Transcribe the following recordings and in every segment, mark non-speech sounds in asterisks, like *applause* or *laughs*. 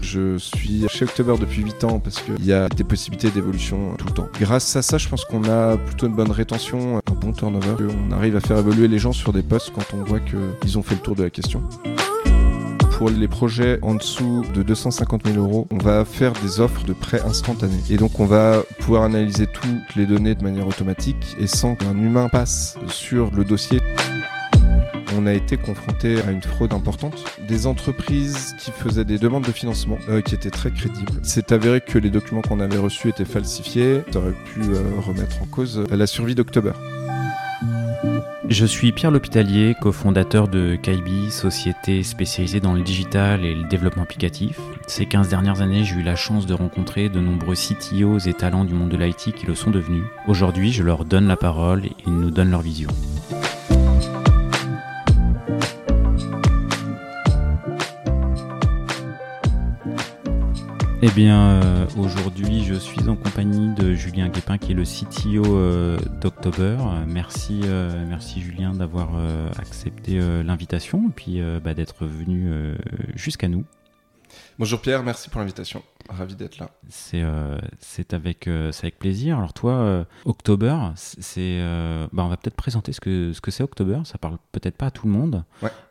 Je suis chez October depuis 8 ans parce qu'il y a des possibilités d'évolution tout le temps. Grâce à ça, je pense qu'on a plutôt une bonne rétention, un bon turnover. On arrive à faire évoluer les gens sur des postes quand on voit qu'ils ont fait le tour de la question. Pour les projets en dessous de 250 000 euros, on va faire des offres de prêts instantanés. Et donc on va pouvoir analyser toutes les données de manière automatique et sans qu'un humain passe sur le dossier on a été confronté à une fraude importante. Des entreprises qui faisaient des demandes de financement euh, qui étaient très crédibles. C'est avéré que les documents qu'on avait reçus étaient falsifiés. Ça aurait pu euh, remettre en cause la survie d'October. Je suis Pierre L'Hôpitalier, cofondateur de Kaibi, société spécialisée dans le digital et le développement applicatif. Ces 15 dernières années, j'ai eu la chance de rencontrer de nombreux CTOs et talents du monde de l'IT qui le sont devenus. Aujourd'hui, je leur donne la parole et ils nous donnent leur vision. Eh bien, euh, aujourd'hui, je suis en compagnie de Julien Guépin, qui est le CTO euh, d'October. Merci, euh, merci Julien d'avoir accepté l'invitation et puis bah, d'être venu jusqu'à nous. Bonjour Pierre, merci pour l'invitation. Ravi d'être là. C'est avec, avec plaisir. Alors toi, October, c'est bah, on va peut-être présenter ce que ce que c'est October. Ça parle peut-être pas à tout le monde,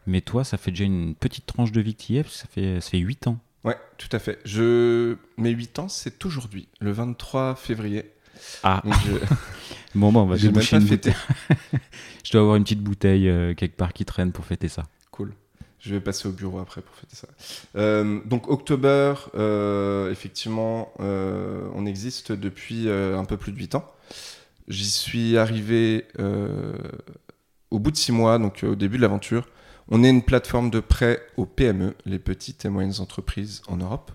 mais toi, ça fait déjà une petite tranche de vie que tu y es, ça fait ça fait 8 ans. Ouais, tout à fait. Je... Mes 8 ans, c'est aujourd'hui, le 23 février. Ah *laughs* Bon, bon, on va *laughs* déboucher une bouteille. *laughs* je dois avoir une petite bouteille euh, quelque part qui traîne pour fêter ça. Cool. Je vais passer au bureau après pour fêter ça. Euh, donc, October, euh, effectivement, on existe depuis un peu plus de 8 ans. J'y suis arrivé au bout de 6 mois, donc au début de l'aventure. On est une plateforme de prêt aux PME, les petites et moyennes entreprises en Europe.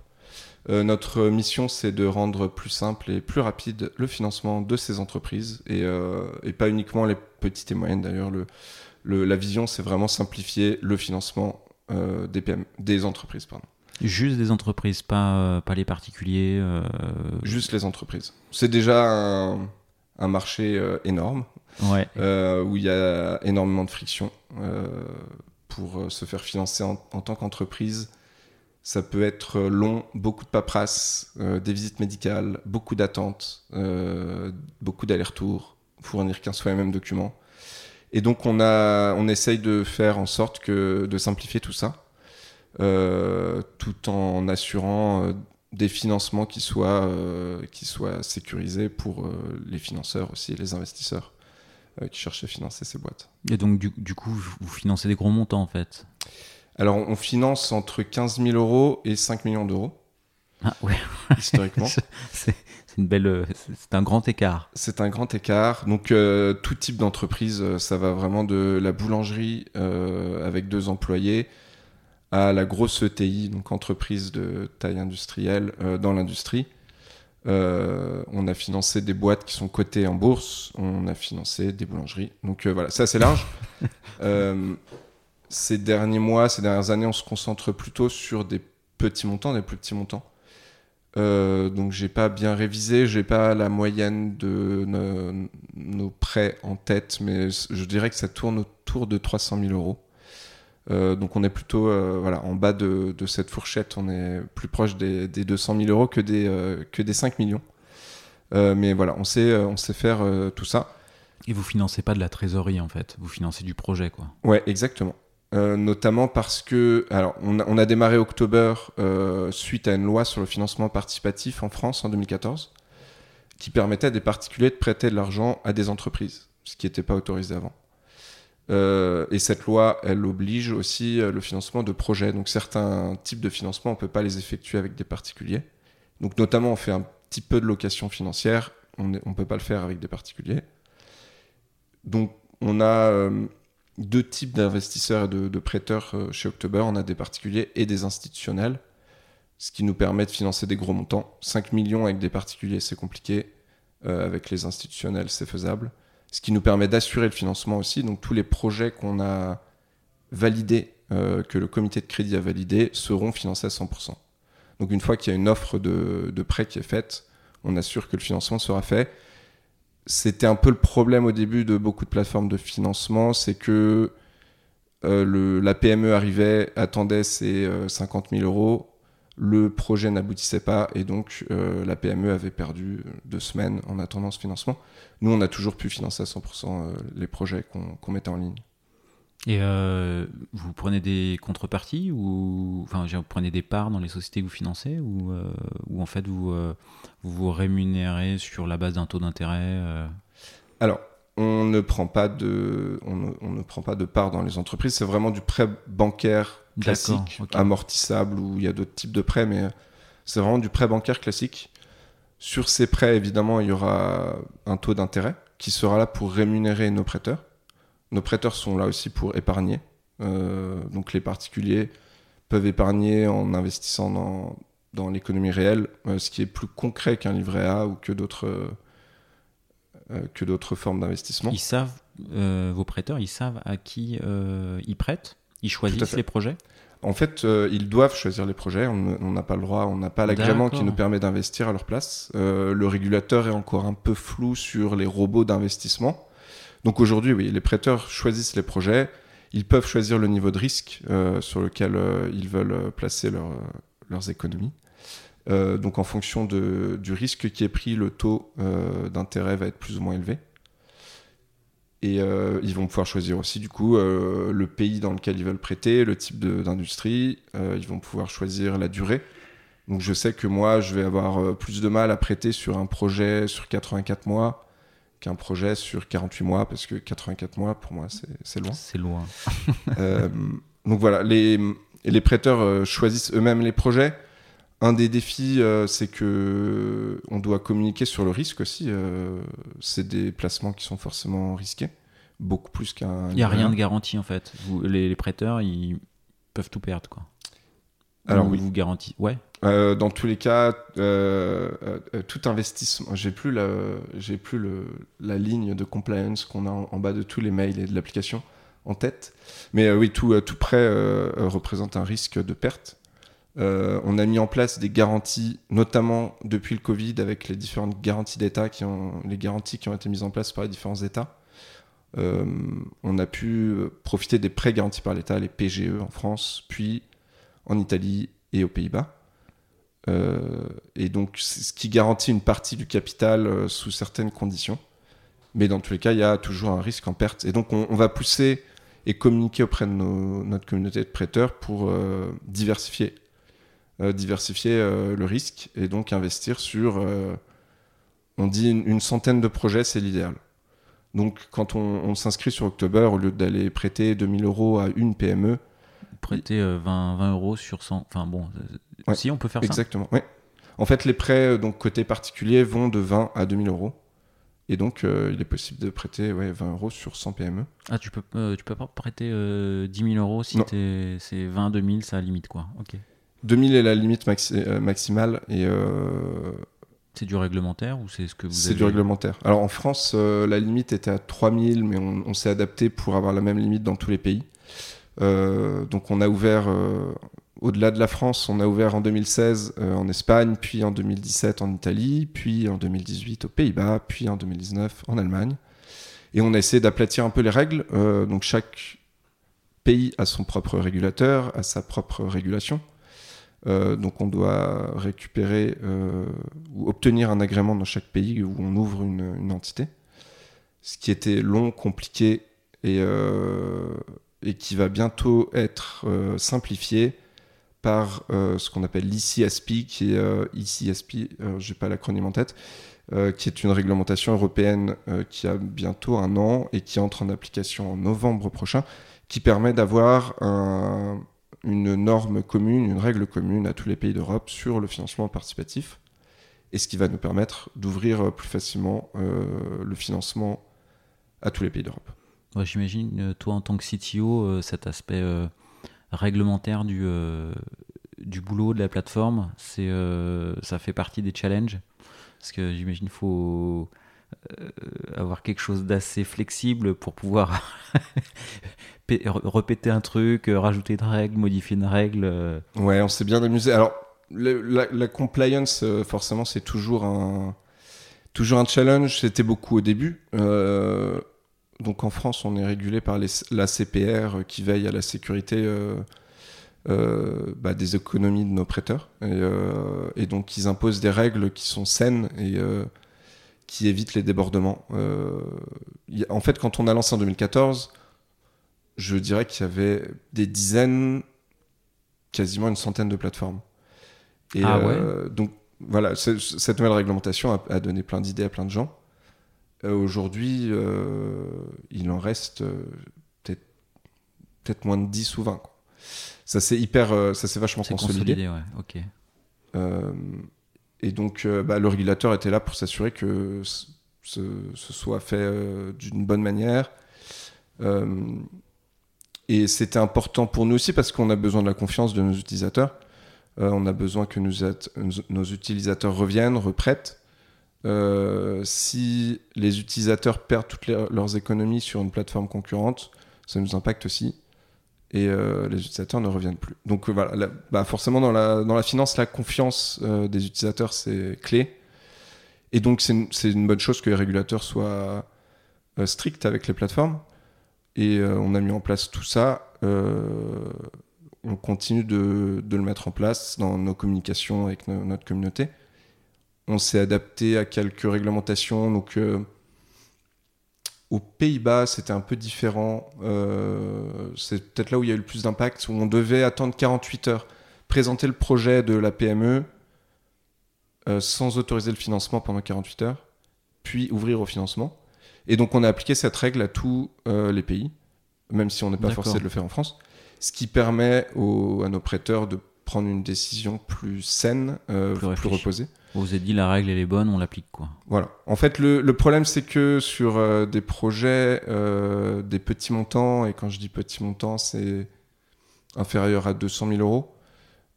Euh, notre mission, c'est de rendre plus simple et plus rapide le financement de ces entreprises et, euh, pas uniquement les petites et moyennes. D'ailleurs, la vision, c'est vraiment simplifier le financement euh, des PME, des entreprises. Pardon. Juste des entreprises, pas, pas les particuliers Juste les entreprises. C'est déjà un, un marché énorme ouais. où il y a énormément de friction pour euh, se faire financer en, tant qu'entreprise. Ça peut être long, beaucoup de paperasse, euh, des visites médicales, beaucoup d'attentes, euh, beaucoup d'allers-retours, fournir qu'un soit les mêmes documents. Et donc on, a, essaye de faire en sorte que, de simplifier tout ça, tout en assurant des financements qui soient, sécurisés pour les financeurs aussi, les investisseurs. Euh, qui cherchent à financer ces boîtes. Et donc, du, coup, vous financez des gros montants en fait Alors, on finance entre 15 000 euros et 5 millions d'euros. Ah ouais. *laughs* Historiquement. c'est une belle, c'est un grand écart. C'est un grand écart. Donc euh, tout type d'entreprise, euh, ça va vraiment de la boulangerie avec deux employés à la grosse ETI, donc entreprise de taille industrielle dans l'industrie. Euh, on a financé des boîtes qui sont cotées en bourse, on a financé des boulangeries. Donc euh, voilà, c'est assez large. *laughs* Euh, ces derniers mois, ces dernières années, on se concentre plutôt sur des petits montants, des plus petits montants. donc j'ai pas bien révisé, j'ai pas la moyenne de nos, prêts en tête, mais je dirais que ça tourne autour de 300 000 euros. Euh, donc on est plutôt euh, voilà, en bas de, cette fourchette, on est plus proche des, 200 000 euros que des, euh, que des 5 millions. mais voilà, on sait, on sait faire tout ça. Et vous financez pas de la trésorerie en fait, vous financez du projet quoi. Ouais, exactement. notamment parce que, alors, on a, on a démarré October suite à une loi sur le financement participatif en France en 2014, qui permettait à des particuliers de prêter de l'argent à des entreprises, ce qui n'était pas autorisé avant. Euh, et cette loi, elle oblige aussi euh, le financement de projets. Donc certains types de financement, on ne peut pas les effectuer avec des particuliers. Donc notamment, on fait un petit peu de location financière, on ne peut pas le faire avec des particuliers. Donc on a euh, deux types d'investisseurs et de, prêteurs chez October. On a des particuliers et des institutionnels, ce qui nous permet de financer des gros montants. 5 millions avec des particuliers, c'est compliqué. avec les institutionnels, c'est faisable ce qui nous permet d'assurer le financement aussi. Donc tous les projets qu'on a validés, euh, que le comité de crédit a validés, seront financés à 100%. Donc une fois qu'il y a une offre de, prêt qui est faite, on assure que le financement sera fait. c'était un peu le problème au début de beaucoup de plateformes de financement, c'est que le, la PME arrivait, attendait ses 50 000 euros, le projet n'aboutissait pas et donc la PME avait perdu deux semaines en attendant ce financement. Nous, on a toujours pu financer à 100% les projets qu'on mettait en ligne. Et euh, vous prenez des contreparties ou enfin, vous prenez des parts dans les sociétés que vous financez ou, euh, ou en fait vous, euh, vous, vous rémunérez sur la base d'un taux d'intérêt Alors, on ne prend pas de on ne, on ne prend pas de parts dans les entreprises. C'est vraiment du prêt bancaire classique, amortissable ou il y a d'autres types de prêts, mais c'est vraiment du prêt bancaire classique. Sur ces prêts, évidemment, il y aura un taux d'intérêt qui sera là pour rémunérer nos prêteurs. Nos prêteurs sont là aussi pour épargner. Euh, donc les particuliers peuvent épargner en investissant dans, dans l'économie réelle, euh, ce qui est plus concret qu'un livret A ou que d'autres euh, que d'autres formes d'investissement. Ils savent, vos prêteurs, ils savent à qui ils prêtent? Ils choisissent les projets? En fait, ils doivent choisir les projets. On n'a pas le droit, on n'a pas l'agrément qui nous permet d'investir à leur place. le régulateur est encore un peu flou sur les robots d'investissement. Donc aujourd'hui, oui, les prêteurs choisissent les projets. Ils peuvent choisir le niveau de risque euh, sur lequel euh, ils veulent euh, placer leurs économies. Donc en fonction de, du risque qui est pris, le taux d'intérêt va être plus ou moins élevé. Et ils vont pouvoir choisir aussi du coup le pays dans lequel ils veulent prêter, le type d'industrie. ils vont pouvoir choisir la durée. Donc je sais que moi, je vais avoir plus de mal à prêter sur un projet sur 84 mois qu'un projet sur 48 mois, parce que 84 mois, pour moi, c'est loin. C'est loin. euh, donc voilà, les, les prêteurs euh, choisissent eux-mêmes les projets. Un des défis, euh, c'est que on doit communiquer sur le risque aussi. Euh, c'est des placements qui sont forcément risqués, beaucoup plus qu'un. Il n'y a rien de garantie en fait. Vous, les, les, prêteurs, ils peuvent tout perdre quoi. Alors oui. Vous garantit. Ouais. Euh, dans tous les cas, tout investissement, j'ai plus la, j'ai plus le, la ligne de compliance qu'on a en, bas de tous les mails et de l'application en tête. Mais oui, tout, tout prêt représente un risque de perte. On a mis en place des garanties, notamment depuis le Covid, avec les différentes garanties d'État les garanties qui ont été mises en place par les différents États. on a pu profiter des prêts garantis par l'État, les PGE en France, puis en Italie et aux Pays-Bas. Euh, et donc, ce qui garantit une partie du capital euh, sous certaines conditions. Mais dans tous les cas, il y a toujours un risque en perte. Et donc, on, va pousser et communiquer auprès de notre communauté de prêteurs pour euh, diversifier, diversifier le risque et donc investir sur, on dit une, centaine de projets, c'est l'idéal. Donc, quand on, on s'inscrit sur October, au lieu d'aller prêter 2000 euros à une PME, prêter 20, 20 euros sur 100. Enfin bon, si on peut faire exactement, ça. Exactement, En fait, les prêts, euh, donc côté particulier, vont de 20 à 2000 euros. Et donc, euh, il est possible de prêter ouais, 20 euros sur 100 PME. Ah, tu peux, euh, tu peux pas prêter 10 000 euros si c'est 20, 2000, ça limite quoi. Ok. 2000 est la limite maximale et. C'est du réglementaire ou c'est ce que vous C'est du réglementaire. Alors en France, la limite était à 3000, mais on, on s'est adapté pour avoir la même limite dans tous les pays. donc on a ouvert au-delà de la France, on a ouvert en 2016 euh, en Espagne, puis en 2017 en Italie, puis en 2018 aux Pays-Bas, puis en 2019 en Allemagne. Et on a essayé d'aplatir un peu les règles. Euh, donc chaque pays a son propre régulateur, a sa propre régulation. Euh, donc on doit récupérer ou obtenir un agrément dans chaque pays où on ouvre une, entité. Ce qui était long, compliqué et, et qui va bientôt être simplifié par euh, ce qu'on appelle l'ICSP, qui est euh, ICSP, euh, j'ai pas l'acronyme en tête, qui est une réglementation européenne qui a bientôt un an et qui entre en application en novembre prochain, qui permet d'avoir une norme commune, une règle commune à tous les pays d'Europe sur le financement participatif, et ce qui va nous permettre d'ouvrir plus facilement le financement à tous les pays d'Europe. J'imagine, toi en tant que CTO, cet aspect réglementaire du, euh, du boulot de la plateforme, c'est, euh, ça fait partie des challenges? Parce que j'imagine qu'il faut euh, avoir quelque chose d'assez flexible pour pouvoir *laughs* répéter un truc, rajouter une règle, modifier une règle. Ouais, on s'est bien amusé. Alors, la, la, compliance, forcément, c'est toujours un Toujours un challenge, c'était beaucoup au début. donc en France, on est régulé par la CPR qui veille à la sécurité bah, des économies de nos prêteurs. Et, et, donc ils imposent des règles qui sont saines et qui évitent les débordements. en fait, quand on a lancé en 2014, je dirais qu'il y avait des dizaines, quasiment une centaine de plateformes. Et ah euh, donc voilà, cette nouvelle réglementation a, donné plein d'idées à plein de gens. Euh, aujourd'hui, euh, il en reste peut-être peut moins de 10 ou 20. Ça s'est hyper, ça s'est vachement consolidé. ok. Et donc, bah, le régulateur était là pour s'assurer que ce, soit fait d'une bonne manière. Et c'était important pour nous aussi parce qu'on a besoin de la confiance de nos utilisateurs. Euh, on a besoin que nos utilisateurs reviennent, reprêtent. Euh, si les utilisateurs perdent toutes leurs économies sur une plateforme concurrente, ça nous impacte aussi. Et euh, les utilisateurs ne reviennent plus. Donc voilà, bah, forcément dans la, dans la finance, la confiance des utilisateurs, c'est clé. Et donc c'est une, bonne chose que les régulateurs soient stricts avec les plateformes. Et euh, on a mis en place tout ça. Euh, on continue de, le mettre en place dans nos communications avec notre communauté. On s'est adapté à quelques réglementations. Donc, euh, aux Pays-Bas, c'était un peu différent. c'est peut-être là où il y a eu le plus d'impact, où on devait attendre 48 heures, présenter le projet de la PME sans autoriser le financement pendant 48 heures, puis ouvrir au financement. Et donc on a appliqué cette règle à tous euh, les pays, même si on n'est pas forcé de le faire en France, ce qui permet à nos prêteurs de prendre une décision plus saine, euh, plus, reposée. Vous avez dit la règle elle est bonne, on l'applique quoi. Voilà. En fait, le, problème c'est que sur euh, des projets, des petits montants, et quand je dis petits montants, c'est inférieur à 200 000 euros,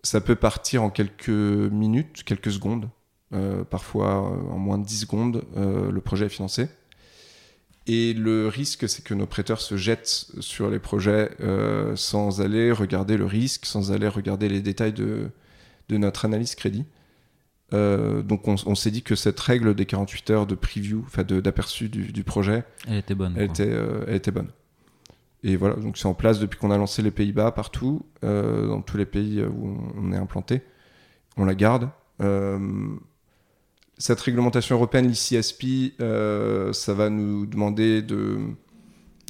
ça peut partir en quelques minutes, quelques secondes. parfois en moins de 10 secondes, le projet est financé. Et le risque, c'est que nos prêteurs se jettent sur les projets euh, sans aller regarder le risque, sans aller regarder les détails de, de notre analyse crédit. Euh, donc on, s'est dit que cette règle des 48 heures de preview, enfin d'aperçu du, du, projet, elle était bonne. Elle, était, euh, elle était bonne. Et voilà, donc c'est en place depuis qu'on a lancé les Pays-Bas partout, dans tous les pays où on, est implanté. On la garde cette réglementation européenne, l'ICSP, euh, ça va nous demander de,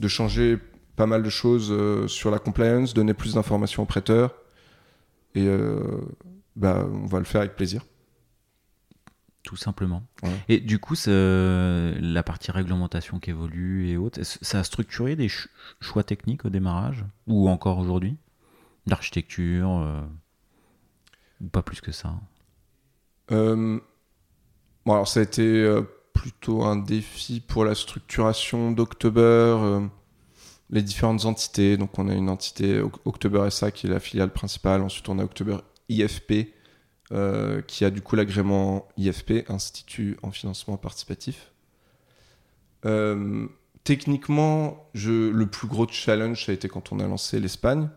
de changer pas mal de choses euh, sur la compliance, donner plus d'informations aux prêteurs. Et euh, bah, on va le faire avec plaisir. Tout simplement. Et du coup, la partie réglementation qui évolue et autres, ça a structuré des choix techniques au démarrage? Ou encore aujourd'hui? L'architecture Ou pas plus que ça? Bon, alors ça a été euh, plutôt un défi pour la structuration d'October, euh, les différentes entités. Donc on a une entité October SA qui est la filiale principale. Ensuite on a October IFP euh, qui a du coup l'agrément IFP, Institut en financement participatif. techniquement, le plus gros challenge ça a été quand on a lancé l'Espagne,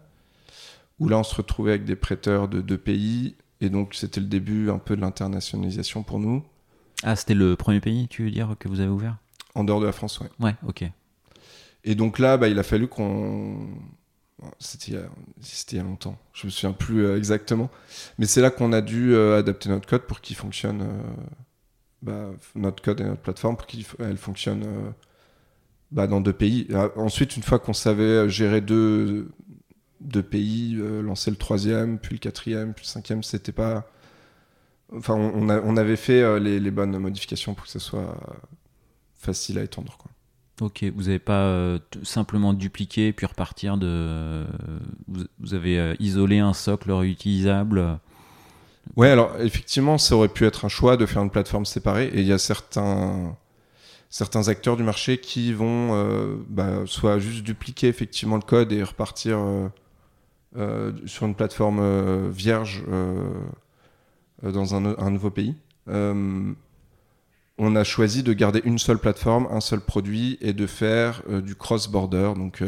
où là on se retrouvait avec des prêteurs de deux pays. Et donc c'était le début un peu de l'internationalisation pour nous. Ah, c'était le premier pays, tu veux dire, que vous avez ouvert? En dehors de la France, ouais. Ouais, ok. Et donc là, bah, il a fallu qu'on. C'était il, y a longtemps, je me souviens plus euh, exactement. Mais c'est là qu'on a dû euh, adapter notre code pour qu'il fonctionne. Euh, bah, notre code et notre plateforme pour qu'elle fonctionne bah, dans deux pays. ensuite, une fois qu'on savait gérer deux, deux pays, lancer le troisième, puis le quatrième, puis le cinquième, c'était pas Enfin, on, avait fait euh, les, bonnes modifications pour que ce soit facile à étendre. Quoi. Ok, vous n'avez pas euh, simplement dupliqué puis repartir de. Vous, avez euh, isolé un socle réutilisable? Ouais, alors effectivement, ça aurait pu être un choix de faire une plateforme séparée et il y a certains, certains acteurs du marché qui vont bah, soit juste dupliquer effectivement le code et repartir sur une plateforme vierge euh, dans un, nouveau pays. Euh, on a choisi de garder une seule plateforme, un seul produit et de faire euh, du cross-border. Donc,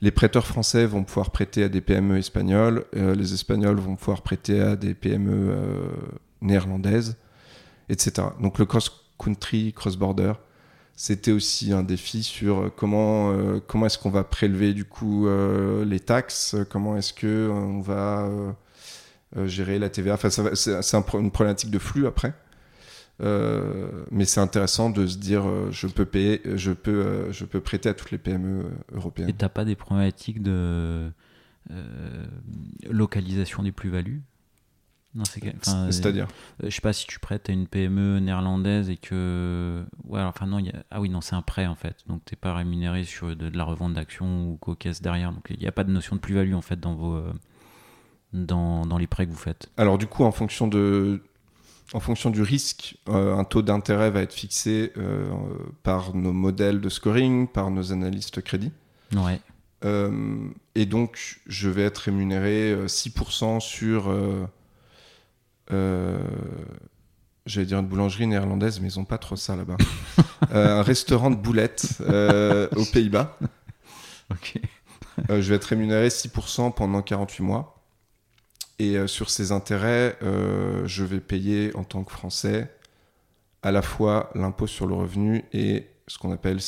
les prêteurs français vont pouvoir prêter à des PME espagnoles, les Espagnols vont pouvoir prêter à des PME néerlandaises, etc. Donc, le country, cross-border. C'était aussi un défi sur comment, comment est-ce qu'on va prélever du coup les taxes, comment est-ce que on va gérer la TVA. Enfin, c'est une problématique de flux après. Euh, mais c'est intéressant de se dire euh, je peux payer, je peux, euh, je peux prêter à toutes les PME européennes. Et t'as pas des problématiques de localisation des plus-values? C'est-à-dire? Je sais pas si tu prêtes à une PME néerlandaise et que. Ouais, enfin non, y a... ah oui, non, c'est un prêt en fait. Donc t'es pas rémunéré sur de, la revente d'actions ou qu'aux caisses derrière. Donc il n'y a pas de notion de plus-value en fait dans vos. Dans, dans, les prêts que vous faites? Alors du coup, en fonction de, en fonction du risque, euh, un taux d'intérêt va être fixé euh, par nos modèles de scoring, par nos analystes crédit. Ouais. Euh, et donc, je vais être rémunéré 6% sur. J'allais dire une boulangerie néerlandaise, mais ils n'ont pas trop ça là-bas. *laughs* un restaurant de boulettes aux Pays-Bas. *laughs* Ok. je vais être rémunéré 6% pendant 48 mois. Et euh, sur ces intérêts, euh, je vais payer en tant que Français à la fois l'impôt sur le revenu et ce qu'on appelle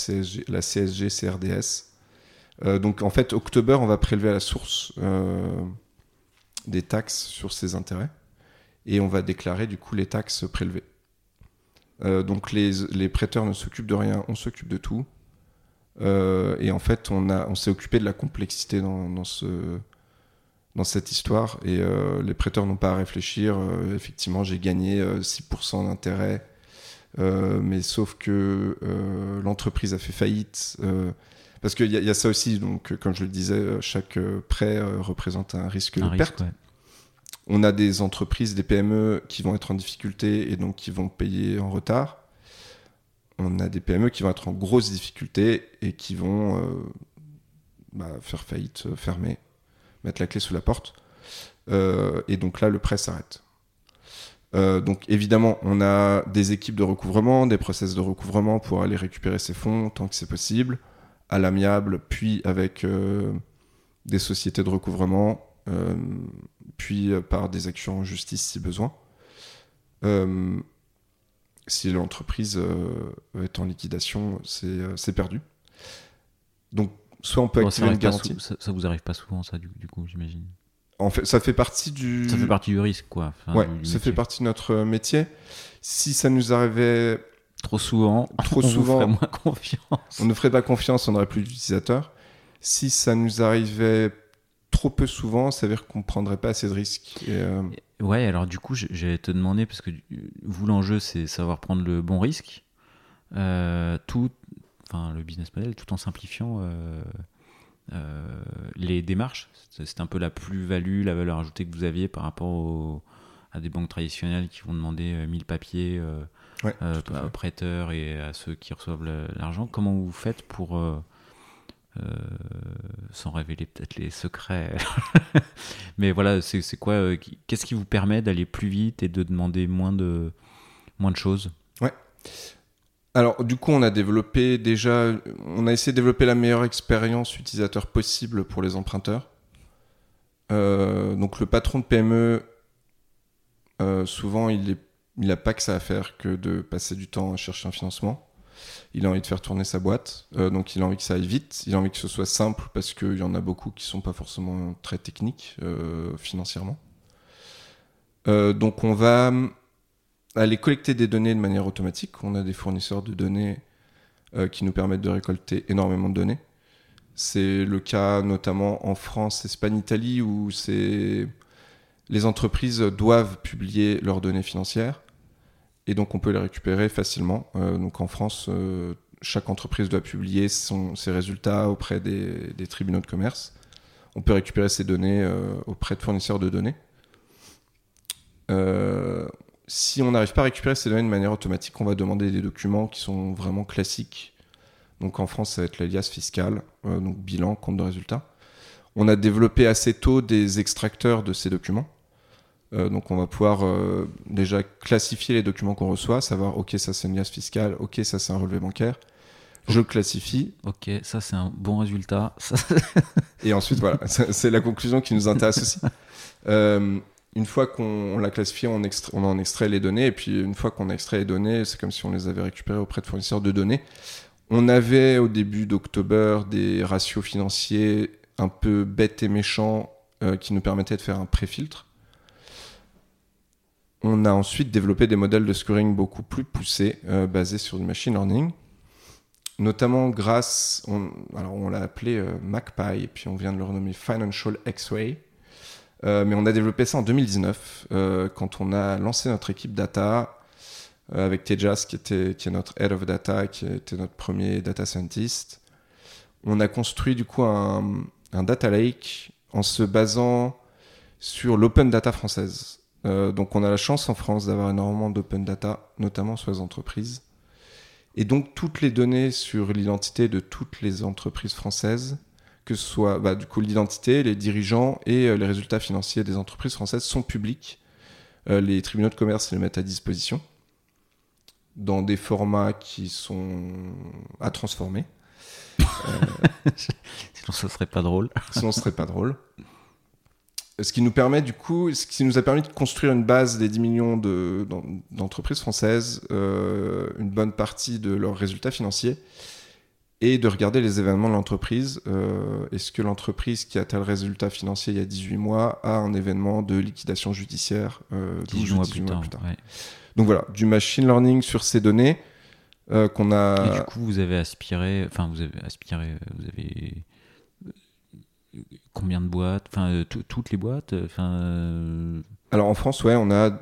la CSG CRDS. Euh, donc en fait, October, on va prélever à la source des taxes sur ces intérêts et on va déclarer du coup les taxes prélevées. donc les, prêteurs ne s'occupent de rien, on s'occupe de tout. et en fait, on, s'est occupé de la complexité dans ce, dans cette histoire et euh, les prêteurs n'ont pas à réfléchir. Euh, effectivement, j'ai gagné 6% euh, d'intérêt, mais sauf que l'entreprise a fait faillite. parce qu'il y, y, a ça aussi, donc comme je le disais, chaque prêt représente un risque de perte. On a des entreprises, des PME qui vont être en difficulté et donc qui vont payer en retard. On a des PME qui vont être en grosse difficulté et qui vont bah, faire faillite, fermer mettre la clé sous la porte. Euh, et donc là, le prêt s'arrête. Euh, donc évidemment, on a des équipes de recouvrement, des process de recouvrement pour aller récupérer ces fonds tant que c'est possible, à l'amiable, puis avec euh, des sociétés de recouvrement, puis par des actions en justice si besoin. si l'entreprise est en liquidation, c'est perdu. Donc soit on peut activer une garantie. Ça, vous arrive pas souvent, ça, du, coup, j'imagine. En fait, ça fait partie du. Ça fait partie du risque, quoi. ouais, ça fait partie de notre métier. Si ça nous arrivait trop souvent, trop on souvent, ferait moins confiance. On ne ferait pas confiance, on n'aurait plus d'utilisateurs. Si ça nous arrivait trop peu souvent, ça veut dire qu'on prendrait pas assez de risques. Euh, ouais, alors du coup, j'allais te demander parce que vous l'enjeu, c'est savoir prendre le bon risque. Euh, tout le business model, tout en simplifiant euh, euh, les démarches. C'est un peu la plus-value, la valeur ajoutée que vous aviez par rapport à des banques traditionnelles qui vont demander 1000 euh, papiers aux prêteurs et à ceux qui reçoivent l'argent. Comment vous faites pour, sans révéler peut-être les secrets, *laughs* mais voilà, c'est quoi Qu'est-ce qui vous permet d'aller plus vite et de demander moins de, moins de choses? Ouais. Alors, du coup, on a développé déjà, on a essayé de développer la meilleure expérience utilisateur possible pour les emprunteurs. Euh, donc, le patron de PME, euh, souvent, il n'a pas que ça à faire que de passer du temps à chercher un financement. Il a envie de faire tourner sa boîte, euh, donc il a envie que ça aille vite, il a envie que ce soit simple parce qu'il y en a beaucoup qui sont pas forcément très techniques financièrement. donc on va aller collecter des données de manière automatique. On a des fournisseurs de données euh, qui nous permettent de récolter énormément de données. C'est le cas notamment en France, Espagne, Italie, où les entreprises doivent publier leurs données financières et donc on peut les récupérer facilement. Euh, donc en France, euh, chaque entreprise doit publier ses résultats auprès des, des, tribunaux de commerce. On peut récupérer ces données auprès de fournisseurs de données si on n'arrive pas à récupérer ces données de manière automatique, on va demander des documents qui sont vraiment classiques. Donc en France, ça va être l'alias fiscal, euh, donc bilan, compte de résultat. On a développé assez tôt des extracteurs de ces documents. Euh, donc on va pouvoir euh, déjà classifier les documents qu'on reçoit, savoir ok ça c'est une liasse fiscale, ok ça c'est un relevé bancaire. Je le classifie. Ok, ça c'est un bon résultat. Et ensuite voilà, *laughs* c'est la conclusion qui nous intéresse aussi. *laughs* une fois qu'on l'a classifié, on, on, en extrait les données, et puis une fois qu'on a extrait les données, c'est comme si on les avait récupérées auprès de fournisseurs de données. On avait au début d'octobre des ratios financiers un peu bêtes et méchants euh, qui nous permettaient de faire un pré-filtre. On a ensuite développé des modèles de scoring beaucoup plus poussés, euh, basés sur du machine learning, notamment grâce, alors on l'a appelé euh, puis on vient de le renommer Financial X-Ray. Mais on a développé ça en 2019, quand on a lancé notre équipe data euh, avec Tejas, qui, était, est notre head of data, qui était notre premier data scientist. On a construit du coup un, data lake en se basant sur l'open data française. Euh, donc on a la chance en France d'avoir énormément d'open data, notamment sur les entreprises. Et donc toutes les données sur l'identité de toutes les entreprises françaises, que ce soit bah, du coup l'identité, les dirigeants et euh, les résultats financiers des entreprises françaises sont publics. les tribunaux de commerce les mettent à disposition dans des formats qui sont à transformer. *laughs* Sinon, ce serait pas drôle. *laughs* Sinon, ce serait pas drôle. Ce qui nous permet, du coup, ce qui nous a permis de construire une base des 10 millions d'entreprises françaises, euh, une bonne partie de leurs résultats financiers, et de regarder les événements de l'entreprise. Euh, est-ce que l'entreprise qui a tel résultat financier il y a 18 mois a un événement de liquidation judiciaire euh, 18, mois, plus tard, donc voilà, du machine learning sur ces données euh, qu'on a. Et du coup, vous avez aspiré, enfin, vous avez aspiré, vous avez euh, combien de boîtes Enfin, toutes les boîtes Enfin. Alors en France, ouais, on a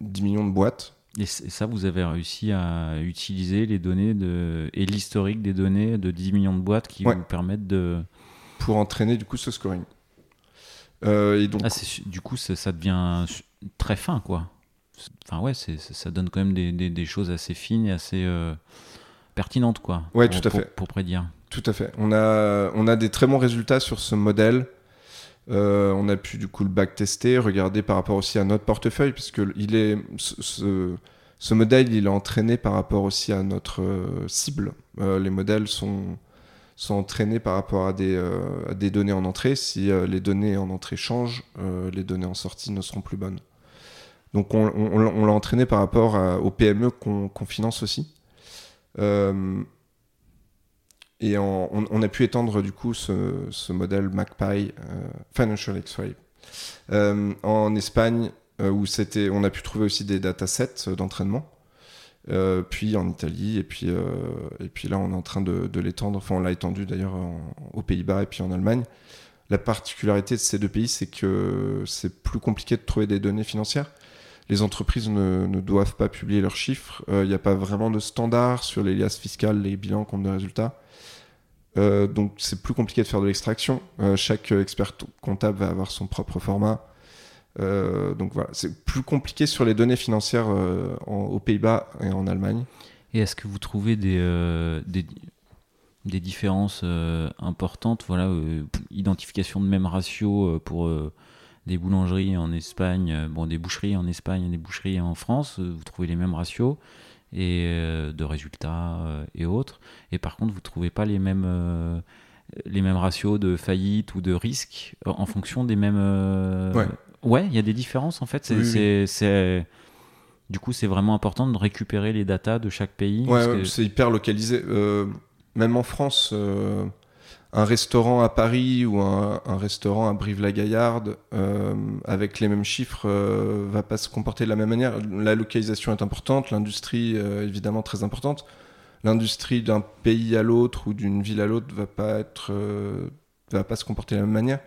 10 millions de boîtes. Et ça, vous avez réussi à utiliser les données de, et l'historique des données de 10 millions de boîtes qui vous permettent de. Pour entraîner du coup ce scoring. et donc... Ah, du coup, ça, devient très fin, quoi. Enfin, ouais, ça donne quand même des, choses assez fines et assez euh, pertinentes, quoi. Ouais, tout à fait. Pour prédire. Tout à fait. On a, on a des très bons résultats sur ce modèle. Euh, on a pu du coup le backtester, regarder par rapport aussi à notre portefeuille, puisque il ce, modèle il est entraîné par rapport aussi à notre euh, cible. les modèles sont, entraînés par rapport à des, données en entrée. Si les données en entrée changent, les données en sortie ne seront plus bonnes. Donc on, l'a entraîné par rapport aux PME qu'on finance aussi. Euh, et on, a pu étendre du coup ce, modèle MacPie euh, Financial X-Ray euh, en Espagne où c'était, on a pu trouver aussi des datasets d'entraînement. puis en Italie et puis et puis là on est en train de, l'étendre. Enfin on l'a étendu d'ailleurs aux Pays-Bas et puis en Allemagne. La particularité de ces deux pays, c'est que c'est plus compliqué de trouver des données financières les entreprises ne, doivent pas publier leurs chiffres. Il euh, n'y a pas vraiment de standard sur les liasses fiscales, les bilans, compte de résultats. Euh, donc c'est plus compliqué de faire de l'extraction. Euh, chaque expert comptable va avoir son propre format. donc voilà, c'est plus compliqué sur les données financières aux Pays-Bas et en Allemagne. Et est-ce que vous trouvez des, des, différences importantes Voilà, identification de même ratio pour des boulangeries en Espagne, euh, bon, des boucheries en Espagne des boucheries en France, euh, vous trouvez les mêmes ratios? Et euh, de résultats et autres. Et par contre, vous ne trouvez pas les mêmes, les mêmes ratios de faillite ou de risque en fonction des mêmes. Ouais, il y a des différences en fait. C'est, Du coup, c'est vraiment important de récupérer les datas de chaque pays. Ouais, c'est hyper localisé. même en France un restaurant à Paris ou un, restaurant à Brive-la-Gaillarde euh, avec les mêmes chiffres euh, va pas se comporter de la même manière. La localisation est importante, l'industrie euh, évidemment très importante. L'industrie d'un pays à l'autre ou d'une ville à l'autre va pas être va pas se comporter de la même manière.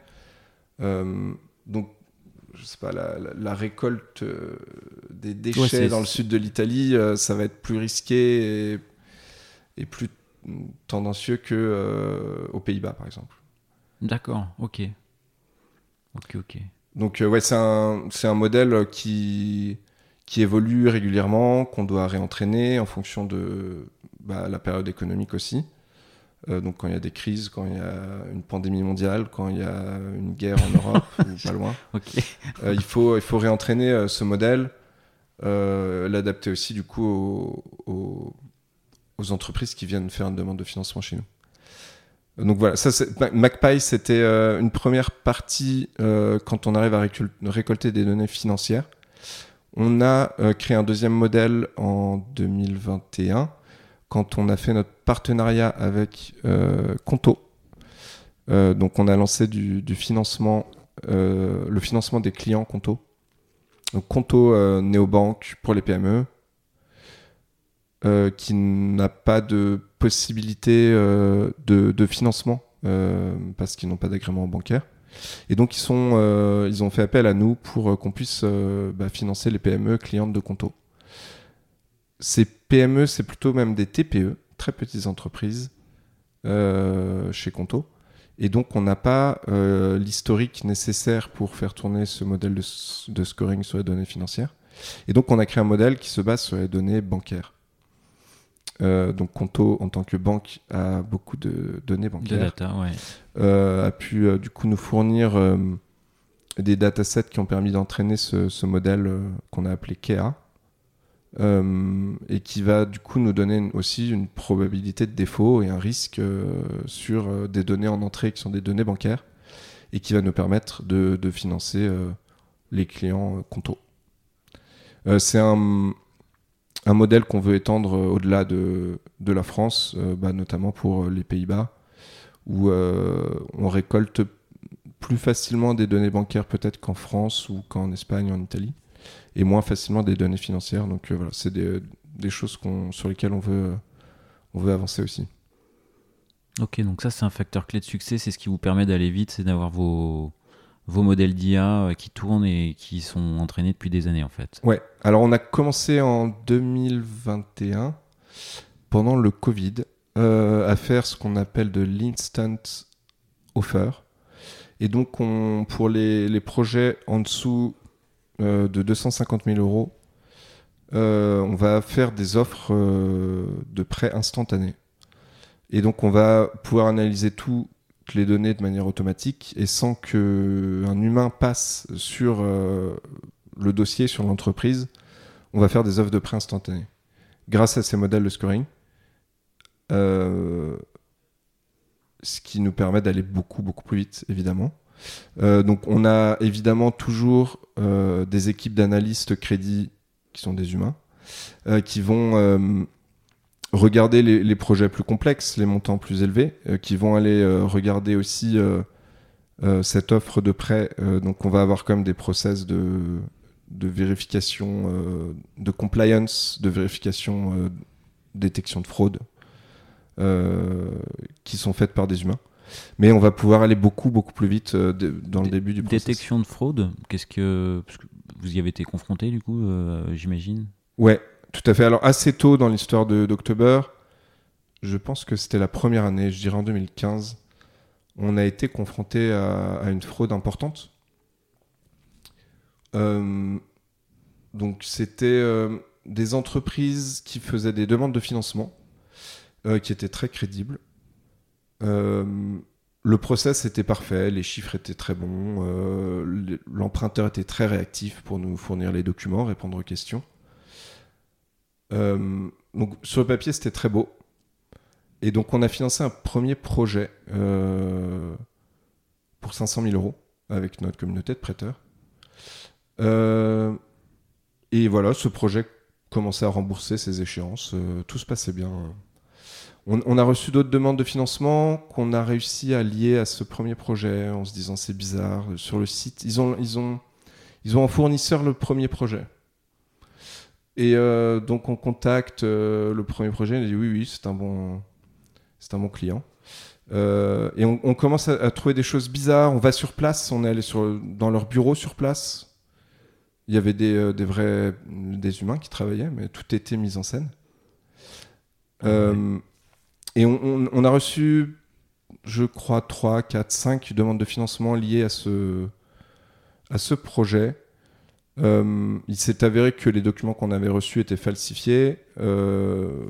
donc je sais pas la, récolte des déchets dans le sud de l'Italie, ça va être plus risqué et, et plus tendancieux que euh, aux Pays-Bas, par exemple. D'accord, ok. Ok, ok. Donc, euh, ouais, c'est un, un, modèle qui, qui évolue régulièrement, qu'on doit réentraîner en fonction de bah, la période économique aussi. Euh, donc, quand il y a des crises, quand il y a une pandémie mondiale, quand il y a une guerre en Europe *laughs* ou pas loin, il, faut, il faut réentraîner ce modèle, l'adapter aussi du coup au aux entreprises qui viennent faire une demande de financement chez nous. Donc voilà, ça, MacPie, c'était une première partie quand on arrive à récolter des données financières. On a créé un deuxième modèle en 2021 quand on a fait notre partenariat avec Conto. donc on a lancé du, du financement, le financement des clients Conto. Donc Conto néobanque pour les PME, euh, qui n'a pas de possibilité euh, de, financement euh, parce qu'ils n'ont pas d'agrément bancaire. Et donc ils, ont fait appel à nous pour qu'on puisse bah, financer les PME clientes de Conto. Ces PME, c'est plutôt même des TPE, très petites entreprises, chez Conto. Et donc, on n'a pas l'historique nécessaire pour faire tourner ce modèle de, de, scoring sur les données financières. Et donc, on a créé un modèle qui se base sur les données bancaires. Euh, donc Conto, en tant que banque, a beaucoup de données bancaires. De data, ouais. Euh, a pu euh, du coup nous fournir des datasets qui ont permis d'entraîner ce, modèle qu'on a appelé KEA. et qui va du coup nous donner aussi une probabilité de défaut et un risque sur des données en entrée qui sont des données bancaires et qui va nous permettre de, de financer les clients Conto. c'est un, un modèle qu'on veut étendre euh, au-delà de, la France, euh, bah, notamment pour euh, les Pays-Bas, où on récolte plus facilement des données bancaires peut-être qu'en France ou qu'en Espagne, en Italie, et moins facilement des données financières. Donc voilà, c'est des, des, choses sur lesquelles on veut, on veut avancer aussi. Ok, donc ça c'est un facteur clé de succès, c'est ce qui vous permet d'aller vite, c'est d'avoir vos, vos modèles d'IA euh, qui tournent et qui sont entraînés depuis des années en fait. Ouais, alors on a commencé en 2021, pendant le Covid, euh, à faire ce qu'on appelle de l'instant offer. Et donc on, pour les, les projets en dessous euh, de 250 000 euros, on va faire des offres de prêts instantanés. Et donc on va pouvoir analyser tout les données de manière automatique et sans que un humain passe sur euh, le dossier, sur l'entreprise, on va faire des offres de prêt instantanées. Grâce à ces modèles de scoring, euh, ce qui nous permet d'aller beaucoup, beaucoup plus vite, évidemment. Euh, donc on a évidemment toujours des équipes d'analystes crédit qui sont des humains, qui vont regarder les, projets plus complexes, les montants plus élevés, euh, qui vont aller euh, regarder aussi euh, cette offre de prêt. donc on va avoir quand même des process de, de vérification, de compliance, de vérification, détection de fraude, qui sont faites par des humains. Mais on va pouvoir aller beaucoup, beaucoup plus vite dans le début du process. Détection de fraude, qu'est-ce que... vous y avez été confronté du coup, j'imagine? Ouais, tout à fait. Alors, assez tôt dans l'histoire d'October, je pense que c'était la première année, je dirais en 2015, on a été confronté à, une fraude importante. Euh, donc, c'était euh, des entreprises qui faisaient des demandes de financement euh, qui étaient très crédibles. le process était parfait, les chiffres étaient très bons, l'emprunteur était très réactif pour nous fournir les documents, répondre aux questions. Euh, donc sur le papier, c'était très beau. Et donc on a financé un premier projet euh, pour 500 000 euros avec notre communauté de prêteurs. Euh, et voilà, ce projet commençait à rembourser ses échéances. tout se passait bien. On, a reçu d'autres demandes de financement qu'on a réussi à lier à ce premier projet en se disant c'est bizarre. Sur le site, ils ont, ils ont, ils ont en fournisseur le premier projet. Et euh, donc on contacte euh, le premier projet, il dit oui, oui, c'est un bon, c'est un bon client. Euh, et on, commence à, trouver des choses bizarres. On va sur place, on est allé sur, dans leur bureau sur place. Il y avait des, des vrais des humains qui travaillaient, mais tout était mis en scène. Et on, on, a reçu, je crois, 3, 4, 5 demandes de financement liées à ce, à ce projet. Euh, il s'est avéré que les documents qu'on avait reçus étaient falsifiés, euh,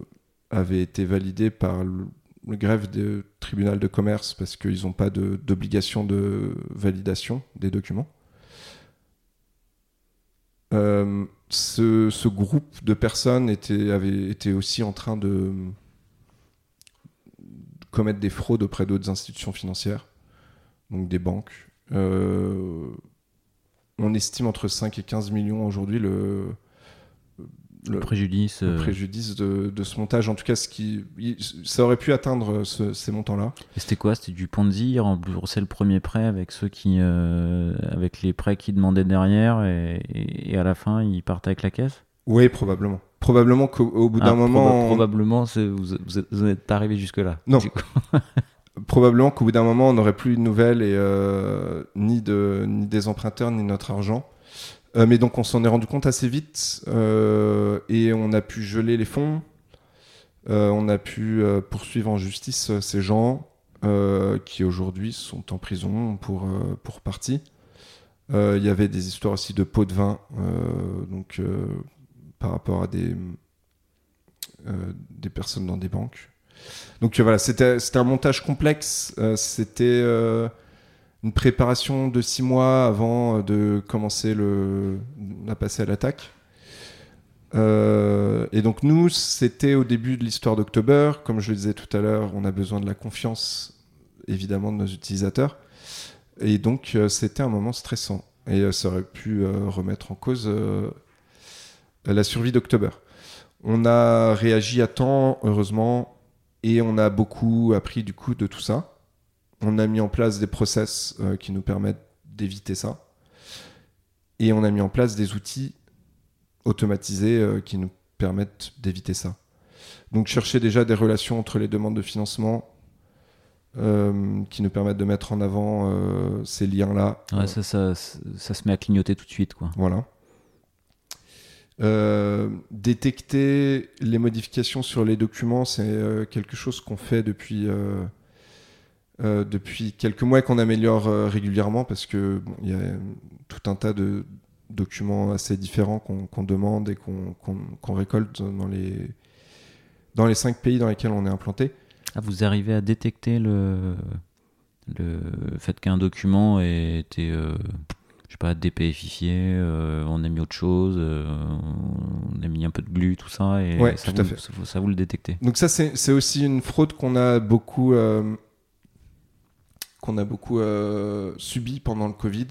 avaient été validés par le, greffe du tribunal de commerce parce qu'ils n'ont pas d'obligation de, validation des documents. Euh, ce, groupe de personnes était, avait été aussi en train de commettent des fraudes auprès d'autres institutions financières, donc des banques. On estime entre 5 et 15 millions aujourd'hui le, le, préjudice, le préjudice de, de, ce montage. En tout cas, ce qui, ça aurait pu atteindre ces montants-là. Et c'était quoi? C'était du Ponzi rembourser le premier prêt avec ceux qui, euh, avec les prêts qui demandaient derrière, et, et, à la fin ils partent avec la caisse? Oui, probablement. Probablement qu'au bout d'un ah, moment. probablement, vous, vous n'êtes pas arrivé jusque-là. Non. *laughs* probablement qu'au bout d'un moment, on n'aurait plus de nouvelles et euh, ni, de, ni des emprunteurs ni notre argent. Euh, mais donc on s'en est rendu compte assez vite euh, et on a pu geler les fonds. On a pu poursuivre en justice ces gens qui aujourd'hui sont en prison pour, pour partie. Il y avait des histoires aussi de pots de vin, donc par rapport à des, des personnes dans des banques. Donc voilà, c'était un montage complexe. c'était une préparation de six mois avant de commencer le, à passer à l'attaque. Euh, et donc nous, c'était au début de l'histoire d'October. Comme je le disais tout à l'heure, on a besoin de la confiance, évidemment, de nos utilisateurs. Et donc euh, c'était un moment stressant. Et euh, ça aurait pu remettre en cause la survie d'October. On a réagi à temps, heureusement, et on a beaucoup appris du coup de tout ça on a mis en place des process euh, qui nous permettent d'éviter ça. Et on a mis en place des outils automatisés euh, qui nous permettent d'éviter ça. Donc chercher déjà des relations entre les demandes de financement euh, qui nous permettent de mettre en avant ces liens-là. Ouais, ça, ça, ça, se met à clignoter tout de suite. Quoi. Voilà. Détecter les modifications sur les documents, c'est quelque chose qu'on fait depuis euh, depuis quelques mois et qu'on améliore euh, régulièrement parce que il y a tout un tas de documents assez différents qu'on demande et qu'on récolte dans les, dans les cinq pays dans lesquels on est implanté. Ah, vous arrivez à détecter le, fait qu'un document ait été, euh, je sais pas, dépéifié, on a mis autre chose, on a mis un peu de glu, tout ça, et ça, tout vous, à fait. Ça, vous le détectez. Donc ça, c'est aussi une fraude qu'on a beaucoup qu'on a beaucoup euh, subi pendant le Covid.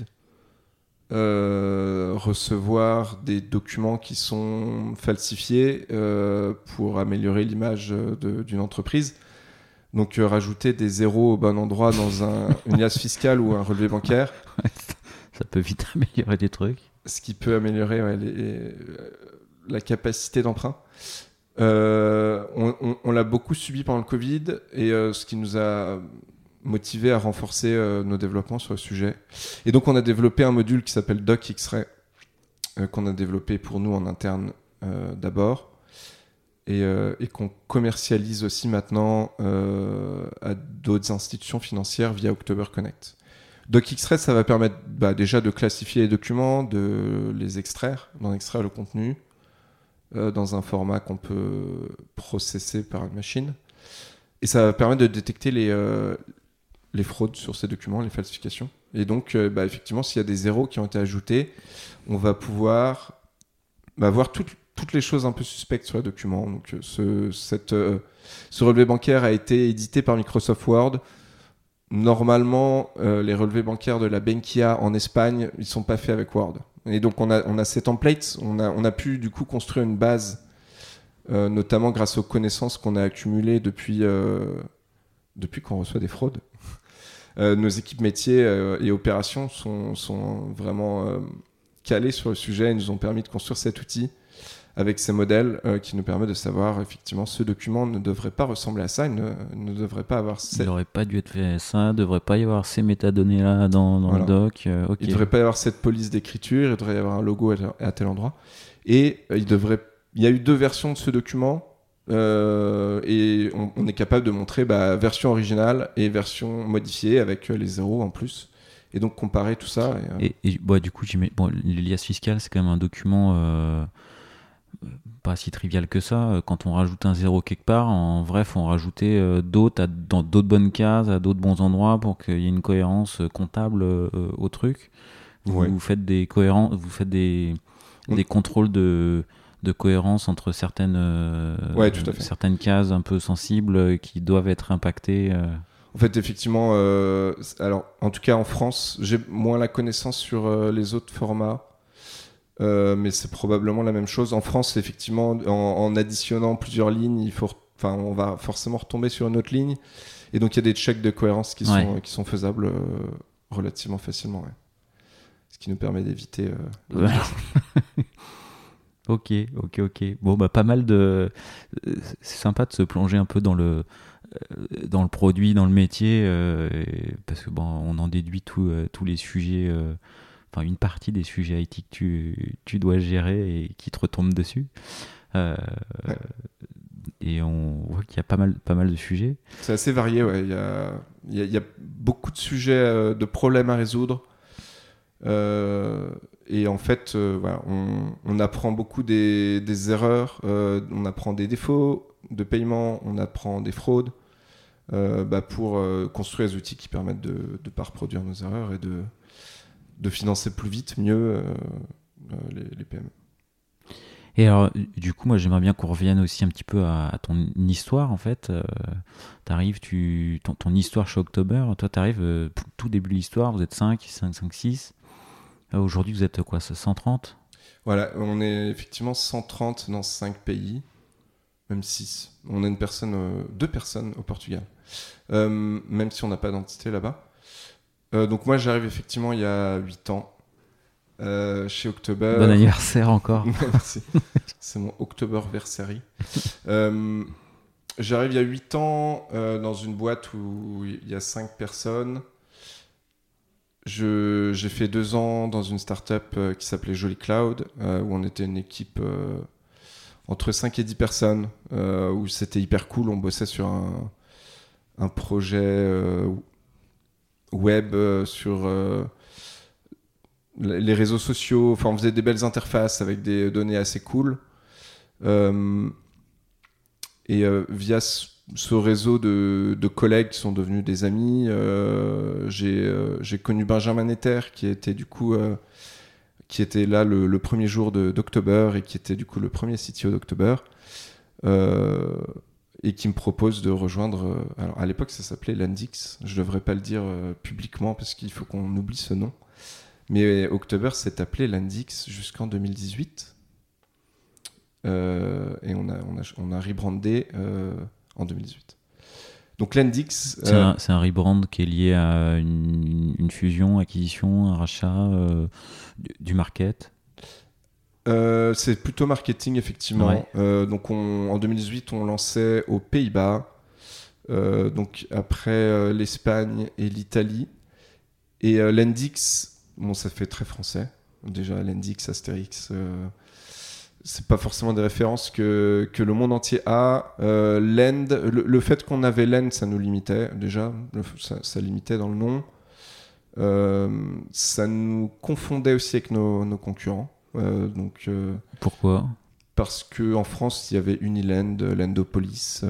Euh, recevoir des documents qui sont falsifiés euh, pour améliorer l'image d'une entreprise. Donc rajouter des zéros au bon endroit dans un, une liasse fiscale ou un relevé bancaire. *laughs* Ça peut vite *laughs* améliorer des trucs. Ce qui peut améliorer la capacité d'emprunt. on, on l'a beaucoup subi pendant le Covid et ce qui nous a motivé à renforcer euh, nos développements sur le sujet. Et donc on a développé un module qui s'appelle Doc X-Ray, euh, qu'on a développé pour nous en interne euh, d'abord, et, qu'on commercialise aussi maintenant à d'autres institutions financières via October Connect. Doc X-Ray, ça va permettre bah, déjà de classifier les documents, de les extraire, d'en extraire le contenu dans un format qu'on peut processer par une machine. Et ça va permettre de détecter les, les fraudes sur ces documents, les falsifications. Et donc, euh, bah, effectivement, s'il y a des zéros qui ont été ajoutés, on va pouvoir bah, voir toutes, les choses un peu suspectes sur les documents. Donc, euh, euh, ce relevé bancaire a été édité par Microsoft Word. Normalement, les relevés bancaires de la Bankia en Espagne, ils sont pas faits avec Word. Et donc, on a, on a ces templates, on a, on a pu du coup construire une base, notamment grâce aux connaissances qu'on a accumulées depuis, depuis qu'on reçoit des fraudes. *laughs* Euh, nos équipes métiers euh, et opérations sont, sont vraiment euh, calées sur le sujet et nous ont permis de construire cet outil avec ces modèles qui nous permet de savoir effectivement ce document ne devrait pas ressembler à ça, il ne, ne devrait pas avoir. Cette... Il n'aurait pas dû être fait ça, il ne devrait pas y avoir ces métadonnées là dans, le doc. Il ne devrait pas y avoir cette police d'écriture, il devrait y avoir un logo à, tel endroit. Et il devrait. Il y a eu deux versions de ce document. Euh, et on, est capable de montrer bah, version originale et version modifiée avec euh, les zéros en plus. Et donc comparer tout ça. Et, euh, et, bah, du coup, bon, l'IAS fiscal, c'est quand même un document pas si trivial que ça. Quand on rajoute un zéro quelque part, en vrai, faut en rajouter d'autres dans d'autres bonnes cases, à d'autres bons endroits pour qu'il y ait une cohérence comptable au truc. Vous, faites des cohérences, vous faites des, des contrôles de de cohérence entre certaines, Ouais, tout à fait. certaines cases un peu sensibles qui doivent être impactées. En fait, effectivement, alors en tout cas en France, j'ai moins la connaissance sur les autres formats. Mais c'est probablement la même chose. En France, effectivement, en, additionnant plusieurs lignes, il faut, enfin, on va forcément retomber sur une autre ligne. Et donc, il y a des checks de cohérence qui, sont, qui sont faisables relativement facilement. Ce qui nous permet d'éviter. Euh, *laughs* ok, ok, ok. Bon, bah, pas mal de. C'est sympa de se plonger un peu dans le, euh, dans le produit, dans le métier, euh, parce que bon, on en déduit tous les sujets. Enfin, une partie des sujets IT que tu, tu, dois gérer et qui te retombent dessus. Et on voit qu'il y a pas mal, pas mal de sujets. C'est assez varié, ouais. Il y a, il y a, beaucoup de sujets, de problèmes à résoudre. Euh, et en fait, euh, voilà, on, on, apprend beaucoup des, des erreurs, euh, on apprend des défauts de paiement, on apprend des fraudes bah pour construire des outils qui permettent de ne pas reproduire nos erreurs et de, de financer plus vite, mieux les, les, PME. Et alors, du coup, moi, j'aimerais bien qu'on revienne aussi un petit peu à, ton histoire, en fait. tu arrives, tu, ton, ton, histoire chez October, toi, tu arrives, tout début de l'histoire, vous êtes 5, 5, 5, 6. Euh, aujourd'hui, vous êtes quoi 130 Voilà, on est effectivement 130 dans 5 pays, même 6. On a une personne, euh, deux personnes au Portugal, euh, même si on n'a pas d'entité là-bas. Donc moi, j'arrive effectivement il y a 8 ans. chez October. Bon anniversaire encore. *laughs* C'est mon October versary. J'arrive il y a 8 ans dans une boîte où il y a 5 personnes. J'ai fait deux ans dans une startup euh, qui s'appelait Jolly Cloud, euh, où on était une équipe euh, entre 5 et 10 personnes, où c'était hyper cool. On bossait sur un, un projet web, sur les réseaux sociaux. Enfin, on faisait des belles interfaces avec des données assez cool. et via ce réseau de, collègues qui sont devenus des amis. Euh, euh, j'ai connu Benjamin Netter euh, qui était là le, premier jour d'October et qui était du coup le premier CTO d'October et qui me propose de rejoindre. alors à l'époque ça s'appelait Landix. Je devrais pas le dire publiquement parce qu'il faut qu'on oublie ce nom. Mais October s'est appelé Landix jusqu'en 2018. et on a, on a, on a rebrandé en 2018. Donc Lendix. C'est un, un, rebrand qui est lié à une, fusion, acquisition, un rachat euh, du, market euh, C'est plutôt marketing, effectivement. Euh, donc en 2018, on lançait aux Pays-Bas, donc après l'Espagne et l'Italie. Et Lendix, bon, ça fait très français. Déjà, Lendix, Astérix c'est pas forcément des références que, que le monde entier a. Euh, Lend, le, fait qu'on avait Lend, ça nous limitait déjà, ça, limitait dans le nom. Euh, ça nous confondait aussi avec nos, nos concurrents. Euh, donc, euh, Pourquoi Parce qu'en France, il y avait Uniland, Lendopolis,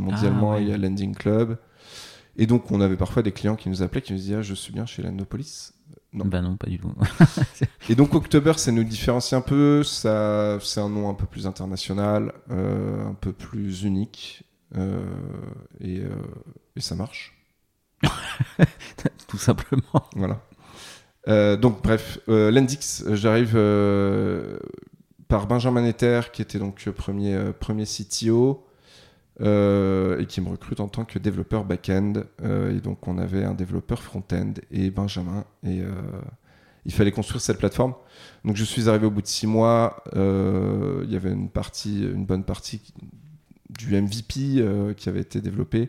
mondialement, ah, il y a Lending Club. Et donc, on avait parfois des clients qui nous appelaient, qui nous disaient ah, Je suis bien chez Lendopolis. Non. Bah non, pas du tout. *laughs* et donc October, ça nous différencie un peu. Ça, c'est un nom un peu plus international, euh, un peu plus unique, euh, et, euh, et, ça marche. *laughs* tout simplement. Voilà. Donc bref, Lendix, j'arrive par Benjamin Ether, qui était donc premier premier CTO. Euh, et qui me recrute en tant que développeur back-end. Euh, et donc on avait un développeur front-end et Benjamin. Et euh, il fallait construire cette plateforme. Donc je suis arrivé au bout de six mois. Il y avait une partie, une bonne partie du MVP qui avait été développé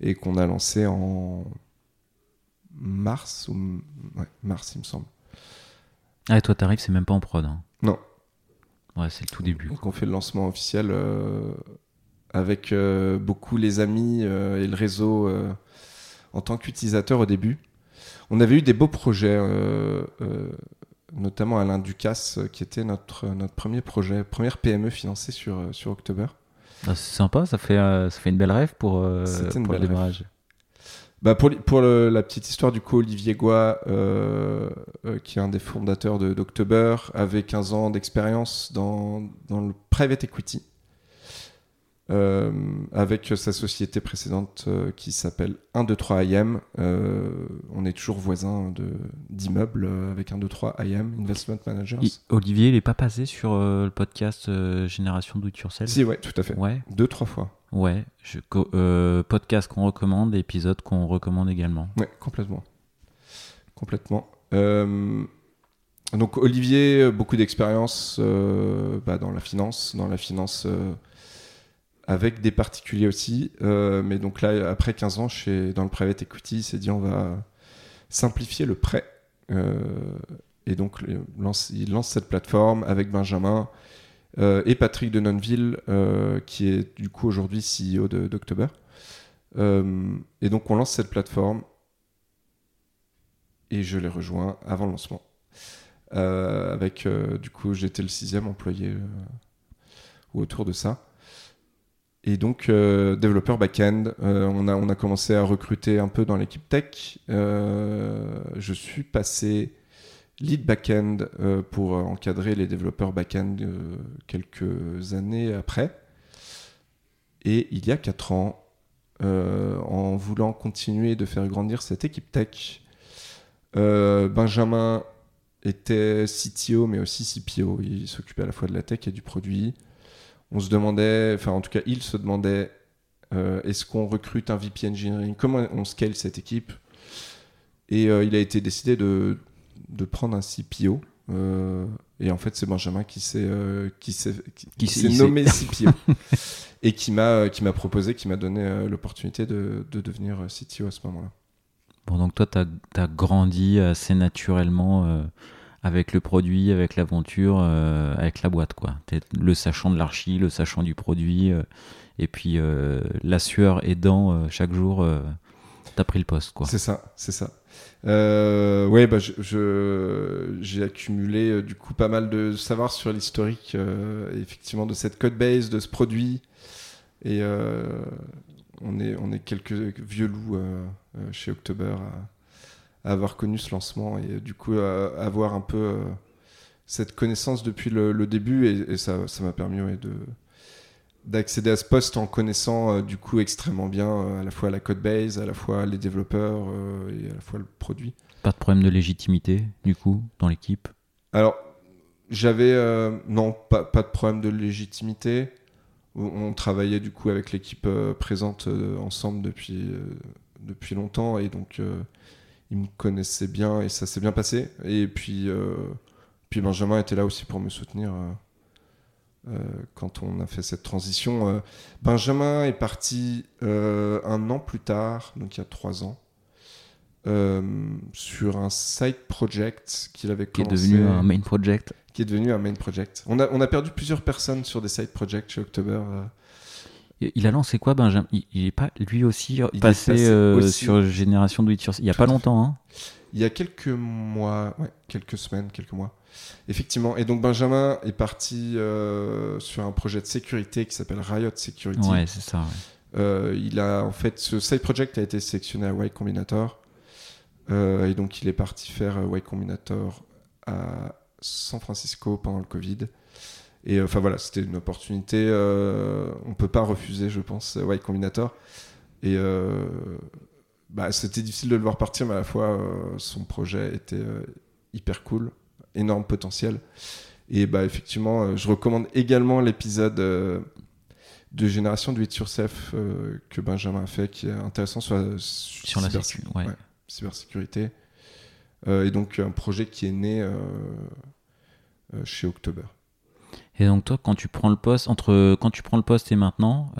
et qu'on a lancé en mars ou mars il me semble. Ah et toi t'arrives c'est même pas en prod. Hein. Non. Ouais c'est le tout début. Donc on fait le lancement officiel avec euh, beaucoup les amis euh, et le réseau euh, en tant qu'utilisateur au début. On avait eu des beaux projets, notamment Alain Ducasse, qui était notre, notre premier projet, première PME financée sur, sur October. Ah, c'est sympa, ça fait, ça fait une belle rêve pour, pour le démarrage. Bah pour, pour la petite histoire, du coup, Olivier Goua, euh, euh, qui est un des fondateurs d'October, avait 15 ans d'expérience dans, dans, le private equity, euh, avec sa société précédente qui s'appelle 123 IM. on est toujours voisin d'immeubles avec 123 IM, Investment Managers. Olivier, il n'est pas passé sur le podcast Génération Do It Yourself Si, ouais, tout à fait. Ouais. Deux, trois fois. Ouais, je, euh, podcast qu'on recommande, épisode qu'on recommande également. Ouais, complètement. Complètement. Euh, donc Olivier, beaucoup d'expérience euh, bah, dans la finance, dans la finance avec des particuliers aussi. mais donc là, après 15 ans, chez, dans le private equity, il s'est dit on va simplifier le prêt. et donc lance, il lance cette plateforme avec Benjamin euh, et Patrick de Nonville, euh, qui est du coup aujourd'hui CEO d'October. Euh, et donc on lance cette plateforme et je l'ai rejoint avant le lancement. avec du coup j'étais le sixième employé ou autour de ça. Et donc, développeur back-end, on, a, on a commencé à recruter un peu dans l'équipe tech. je suis passé lead back-end euh, pour euh, encadrer les développeurs back-end euh, quelques années après. Et il y a 4 ans, en voulant continuer de faire grandir cette équipe tech, Benjamin était CTO mais aussi CPO. Il s'occupait à la fois de la tech et du produit. On se demandait, enfin en tout cas il se demandait, est-ce qu'on recrute un VP Engineering? Comment on scale cette équipe? Et il a été décidé de de prendre un CPO. Euh, et en fait, c'est Benjamin qui s'est euh, qui s'est qui, nommé CPO *laughs* et qui m'a euh, qui m'a proposé, qui m'a donné l'opportunité de, de, devenir CTO à ce moment-là. Bon, donc toi, tu as, grandi assez naturellement avec le produit, avec l'aventure, avec la boîte, quoi. Le sachant de l'archi, le sachant du produit, et puis la sueur aidant chaque jour, tu as pris le poste, quoi. C'est ça, c'est ça. Euh, ouais, bah, je, j'ai accumulé euh, du coup pas mal de savoir sur l'historique, euh, effectivement, de cette code base, de ce produit. Et euh, on, est, on est quelques vieux loups chez October avoir connu ce lancement et du coup à, avoir un peu cette connaissance depuis le, début. Et, ça, ça m'a permis ouais, de d'accéder à ce poste en connaissant euh, du coup extrêmement bien euh, à la fois la code base, à la fois les développeurs euh, et à la fois le produit. Pas de problème de légitimité du coup dans l'équipe? Alors j'avais non pas, pas, de problème de légitimité. On, travaillait du coup avec l'équipe présente ensemble depuis depuis longtemps et donc ils me connaissaient bien et ça s'est bien passé. Et puis puis Benjamin était là aussi pour me soutenir. Euh, quand on a fait cette transition. Euh, Benjamin est parti euh, un an plus tard, donc il y a trois ans, sur un side project qu'il avait commencé. Qui est devenu un main project. Qui est devenu un main project. On a, on a perdu plusieurs personnes sur des side projects chez October. Il a lancé quoi, Benjamin? Il, est pas lui aussi passé, sur Génération Do It Il y a pas longtemps. Hein il y a quelques mois, ouais, quelques semaines, quelques mois. Effectivement. Et donc Benjamin est parti euh, sur un projet de sécurité qui s'appelle Riot Security. Ouais, c'est ça. Euh, il a en fait ce side project a été sélectionné à Y Combinator euh, et donc il est parti faire Y Combinator à San Francisco pendant le Covid. Et enfin voilà, c'était une opportunité. on peut pas refuser, je pense, Y Combinator. Et bah, c'était difficile de le voir partir, mais à la fois son projet était hyper cool énorme potentiel. Et bah, effectivement, euh, je recommande également l'épisode euh, de Génération du It Yourself euh, que Benjamin a fait, qui est intéressant sur la, sur la cybersécurité. et donc, un projet qui est né chez October. Et donc, toi, quand tu prends le poste, entre quand tu prends le poste et maintenant,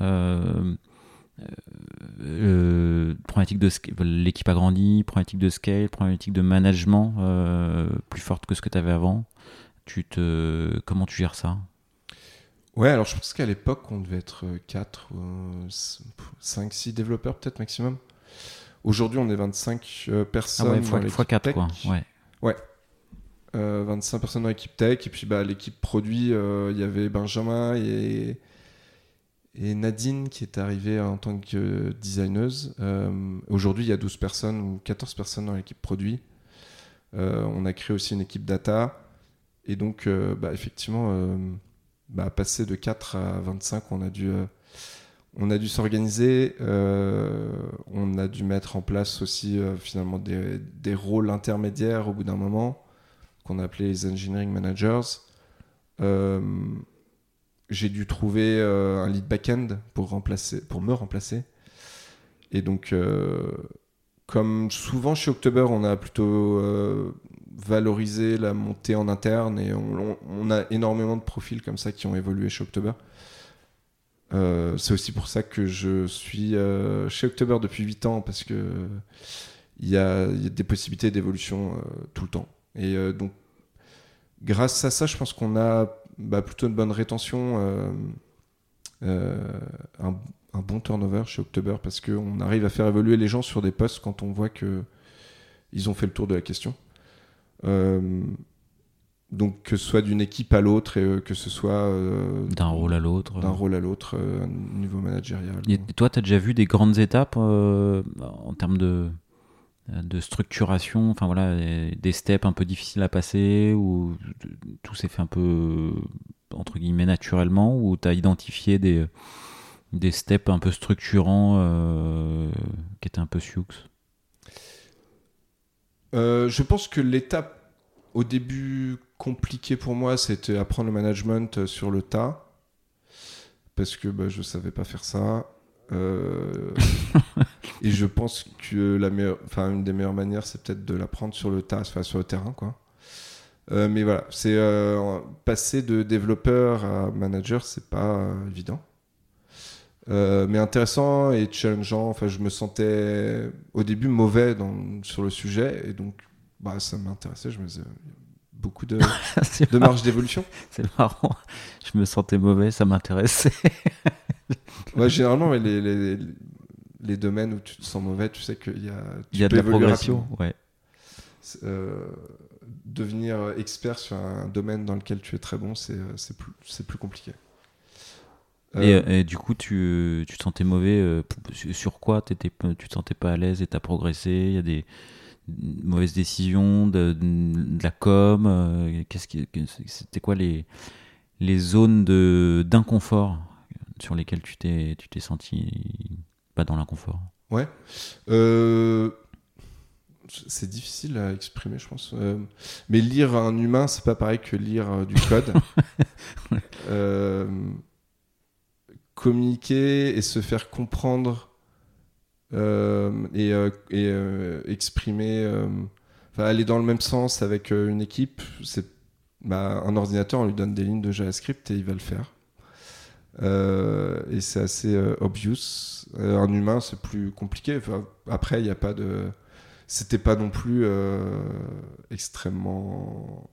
euh, problématique de l'équipe a grandi, problématique de scale, problématique de management euh, plus forte que ce que tu avais avant. Tu te, comment tu gères ça? Ouais, alors je pense qu'à l'époque, on devait être 4, 5, 6 développeurs peut-être maximum. Aujourd'hui, on est 25 euh, personnes. Ah ouais, fois, fois 4 quoi. Ouais. Ouais. 25 personnes dans l'équipe tech. Et puis bah, l'équipe produit, il y avait Benjamin et et Nadine qui est arrivée en tant que designeuse. Aujourd'hui, il y a 12 personnes ou 14 personnes dans l'équipe produit. on a créé aussi une équipe data. Et donc, bah, effectivement, bah, passer de 4 à 25, on a dû on a dû s'organiser, euh, on a dû mettre en place aussi euh, finalement des, rôles intermédiaires au bout d'un moment, qu'on a appelé les engineering managers. Euh, j'ai dû trouver un lead back-end pour, remplacer, pour me remplacer. Et donc, comme souvent chez October, on a plutôt valorisé la montée en interne et on, a énormément de profils comme ça qui ont évolué chez October. Euh, c'est aussi pour ça que je suis euh, chez October depuis 8 ans, parce que il y, a, des possibilités d'évolution euh, tout le temps. Et donc, grâce à ça, je pense qu'on a bah, plutôt une bonne rétention, un, bon turnover chez October, parce qu'on arrive à faire évoluer les gens sur des postes quand on voit qu'ils ont fait le tour de la question. Donc que ce soit d'une équipe à l'autre et euh, que ce soit euh, d'un rôle à l'autre, d'un rôle à l'autre, euh, niveau managérial. Et toi, tu as déjà vu des grandes étapes en termes de de structuration, enfin voilà, des steps un peu difficiles à passer ou tout s'est fait un peu entre guillemets naturellement ou tu as identifié des steps un peu structurants qui étaient un peu sioux? Je pense que l'étape au début compliqué pour moi, c'était apprendre le management euh, sur le tas. Parce que bah, je ne savais pas faire ça. Euh, *laughs* et je pense que la meilleure, enfin, une des meilleures manières, c'est peut-être de l'apprendre sur le tas, enfin, sur le terrain. Quoi. Euh, mais voilà, c'est passer de développeur à manager, c'est pas évident. mais intéressant et challengeant. Enfin, je me sentais au début mauvais dans, sur le sujet et donc bah, ça m'intéressait. Je me disais, beaucoup de, *laughs* de marge d'évolution. C'est marrant. Je me sentais mauvais, ça m'intéressait. *laughs* ouais, généralement, les, les, les, domaines où tu te sens mauvais, tu sais qu'il y a, Il y a de la progression. Ouais. Euh, devenir expert sur un domaine dans lequel tu es très bon, c'est plus, plus compliqué. Et, euh, et, du coup, tu, tu te sentais mauvais euh, sur quoi étais, Tu te sentais pas à l'aise et tu as progressé? Il y a des, mauvaise décision, de, de, la com euh, Qu'est-ce qui, c'était quoi les, les zones de d'inconfort sur lesquelles tu t'es tu t'es senti pas dans l'inconfort? Ouais. Euh, c'est difficile à exprimer, je pense. Euh, mais lire un humain, c'est pas pareil que lire du code. *laughs* communiquer et se faire comprendre et, euh, et euh, exprimer, aller dans le même sens avec une équipe, c'est bah, un ordinateur, on lui donne des lignes de JavaScript et il va le faire. et c'est assez obvious. un humain, c'est plus compliqué. après, il n'y a pas de. C'était pas non plus extrêmement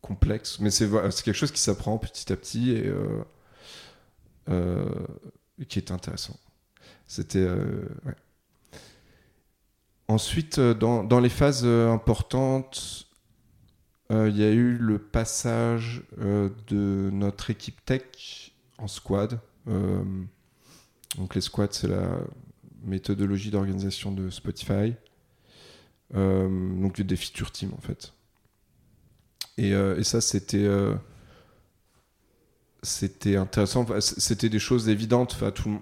complexe, mais c'est quelque chose qui s'apprend petit à petit et qui est intéressant. C'était. Euh, Ensuite, euh, dans, dans, les phases euh, importantes, il y a eu le passage de notre équipe tech en squad. donc les squads, c'est la méthodologie d'organisation de Spotify. donc des feature teams en fait. Et, et ça, c'était c'était intéressant. C'était des choses évidentes. Enfin, tout,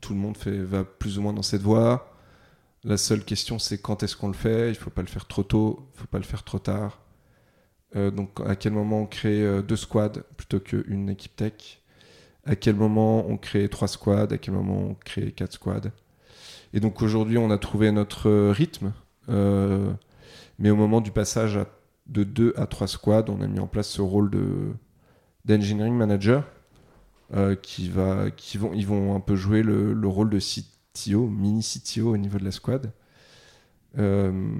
tout le monde va plus ou moins dans cette voie. La seule question, c'est quand est-ce qu'on le fait? Il faut pas le faire trop tôt, il faut pas le faire trop tard. Euh, donc, à quel moment on crée euh, deux squads plutôt qu'une équipe tech? À quel moment on crée trois squads? À quel moment on crée quatre squads? Et donc, aujourd'hui, on a trouvé notre rythme. Euh, mais au moment du passage de deux à trois squads, on a mis en place ce rôle de d'engineering manager euh, qui va, qui vont, ils vont un peu jouer le, le, rôle de CTO, mini CTO au niveau de la squad. Euh,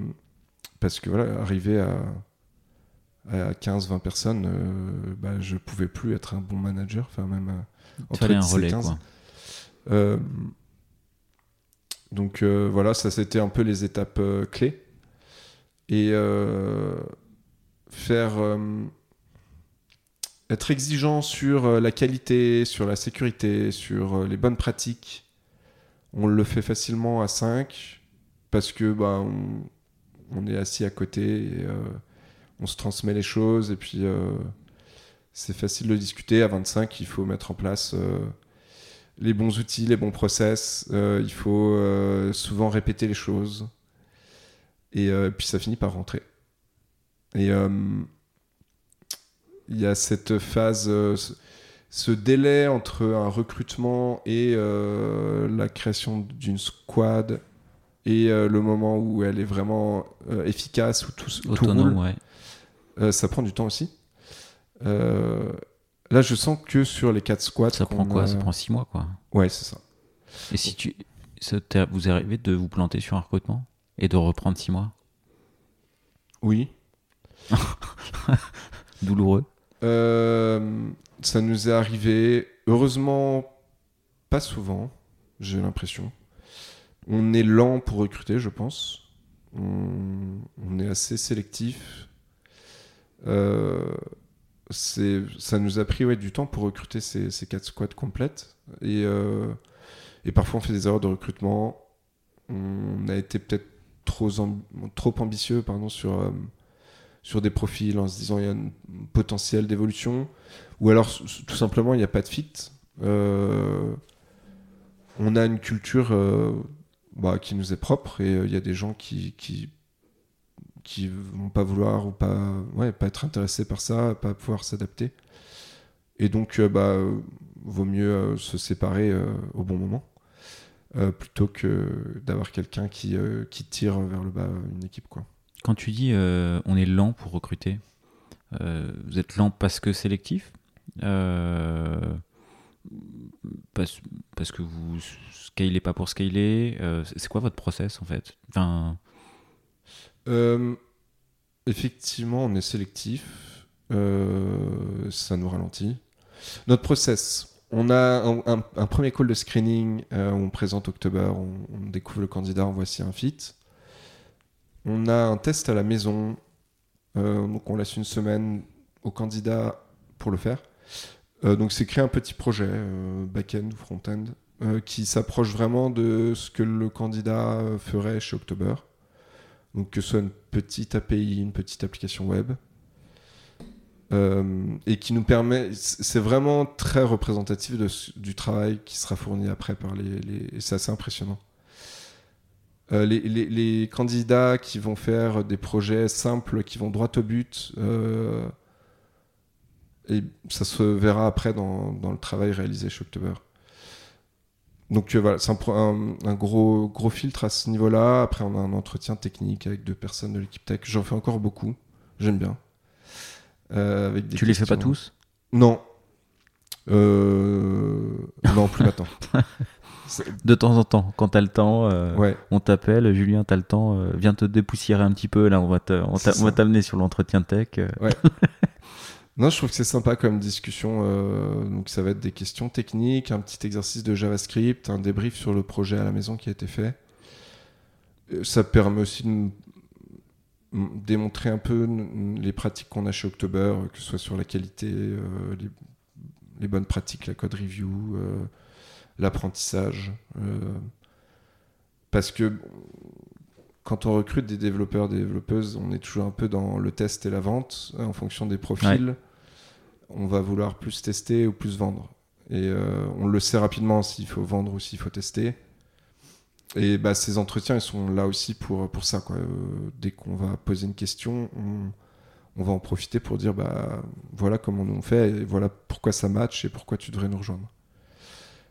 parce que voilà, arriver à, à 15-20 personnes, euh, bah, je pouvais plus être un bon manager, enfin même entre un relais, 15. Quoi. donc voilà, ça c'était un peu les étapes clés. Et faire être exigeant sur la qualité, sur la sécurité, sur les bonnes pratiques, on le fait facilement à 5 parce que bah, on, est assis à côté et on se transmet les choses et puis c'est facile de discuter. À 25, il faut mettre en place les bons outils, les bons process. Euh, il faut euh, souvent répéter les choses. Et euh, puis ça finit par rentrer. Et il y a cette phase, ce délai entre un recrutement et la création d'une squad et le moment où elle est vraiment efficace, où tout, Autonome, tout roule. ça prend du temps aussi. Là, je sens que sur les 4 squats. Ça prend quoi? Ça prend 6 mois, quoi. Ouais, c'est ça. Et si tu. vous est arrivé de vous planter sur un recrutement et de reprendre 6 mois? Oui. *laughs* *laughs* Douloureux euh, Ça nous est arrivé. Heureusement, pas souvent, j'ai l'impression. On est lent pour recruter, je pense. On, est assez sélectif. Euh, ça nous a pris du temps pour recruter ces, ces quatre squads complètes. Et, euh, et parfois, on fait des erreurs de recrutement. On a été peut-être trop, trop ambitieux pardon, sur, sur des profils en se disant il y a un potentiel d'évolution. Ou alors, tout simplement, il n'y a pas de fit. Euh, on a une culture bah, qui nous est propre et il y a des gens qui, qui vont pas vouloir ou pas, ouais, pas être intéressés par ça, pas pouvoir s'adapter. Et donc, euh, bah, vaut mieux euh, se séparer euh, au bon moment. plutôt que d'avoir quelqu'un qui, qui tire vers le bas une équipe. Quoi. Quand tu dis on est lent pour recruter, vous êtes lent parce que sélectif parce, parce, que vous scalez pas pour scaler C'est quoi votre process en fait? Enfin, euh, effectivement, on est sélectif. Euh, ça nous ralentit. Notre process. On a un, premier call de screening euh, où on présente October, on, découvre le candidat, on a un fit. On a un test à la maison, donc on laisse une semaine au candidat pour le faire. donc c'est créer un petit projet, back-end ou front-end, qui s'approche vraiment de ce que le candidat ferait chez October. Donc que ce soit une petite API, une petite application web. Euh, et qui nous permet, c'est vraiment très représentatif du travail qui sera fourni après par les, les c'est assez impressionnant. Euh, les, les, candidats qui vont faire des projets simples, qui vont droit au but, euh, et ça se verra après dans, dans, le travail réalisé chez October. Donc euh, voilà, c'est un, un, gros, gros filtre à ce niveau-là. Après, on a un entretien technique avec deux personnes de l'équipe tech. J'en fais encore beaucoup. J'aime bien. Euh, avec tu les fais pas tous? Non. Non, plus maintenant. *laughs* de temps en temps, quand t'as le temps, on t'appelle, Julien, t'as le temps, viens te dépoussiérer un petit peu, là, on va t'amener sur l'entretien tech. Ouais. *laughs* Non, je trouve que c'est sympa comme discussion. Euh, donc, ça va être des questions techniques, un petit exercice de JavaScript, un débrief sur le projet à la maison qui a été fait. Euh, ça permet aussi de démontrer un peu les pratiques qu'on a chez October, que ce soit sur la qualité, euh, les, bonnes pratiques, la code review, l'apprentissage. parce que quand on recrute des développeurs, des développeuses, on est toujours un peu dans le test et la vente en fonction des profils on va vouloir plus tester ou plus vendre. Et euh, on le sait rapidement s'il faut vendre ou s'il faut tester. Et bah, ces entretiens, ils sont là aussi pour, pour ça. Quoi. Euh, dès qu'on va poser une question, on, va en profiter pour dire bah, voilà comment on fait, et voilà pourquoi ça match et pourquoi tu devrais nous rejoindre.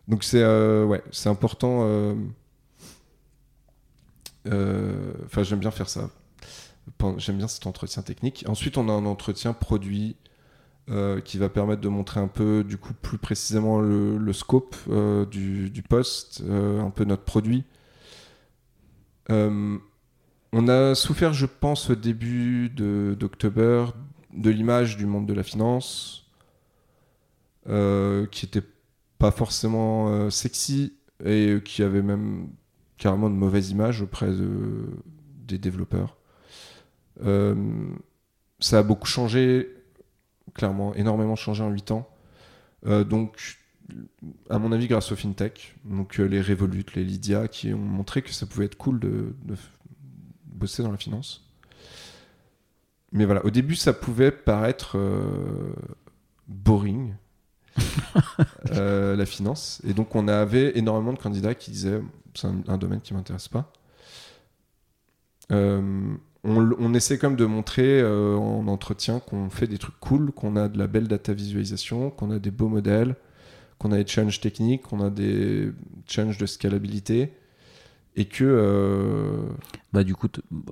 Donc c'est euh, ouais, c'est important. Enfin, j'aime bien faire ça. J'aime bien cet entretien technique. Ensuite, on a un entretien produit euh, qui va permettre de montrer un peu, du coup, plus précisément le, scope euh, du, poste, euh, un peu notre produit. on a souffert, je pense, au début d'octobre, de, l'image du monde de la finance, qui était pas forcément sexy et qui avait même carrément de mauvaise image auprès de, des développeurs. ça a beaucoup changé clairement énormément changé en 8 ans. donc, à mon avis, grâce aux fintech, donc les Revolut, les Lydia, qui ont montré que ça pouvait être cool de bosser dans la finance. Mais voilà, au début, ça pouvait paraître boring, euh, la finance. Et donc, on avait énormément de candidats qui disaient c'est un, domaine qui m'intéresse pas. Euh, on, essaie quand même de montrer euh, en entretien qu'on fait des trucs cool, qu'on a de la belle data visualisation, qu'on a des beaux modèles, qu'on a des challenges techniques, qu'on a des challenges de scalabilité et que euh, bah du coup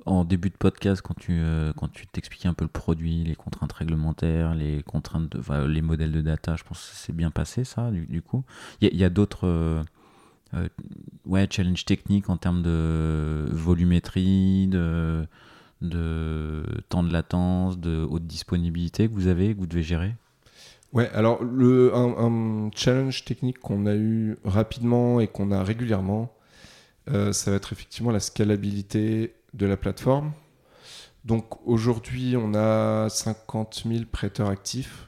en début de podcast quand tu euh, quand tu t'expliquais un peu le produit les contraintes réglementaires les contraintes de, les modèles de data je pense que c'est bien passé ça du, coup. Il y, a, d'autres euh, ouais challenges techniques en termes de volumétrie de de temps de latence de haute disponibilité que vous avez que vous devez gérer? Ouais, alors le, un challenge technique qu'on a eu rapidement et qu'on a régulièrement, euh, ça va être effectivement la scalabilité de la plateforme. Donc aujourd'hui, on a 50 000 prêteurs actifs,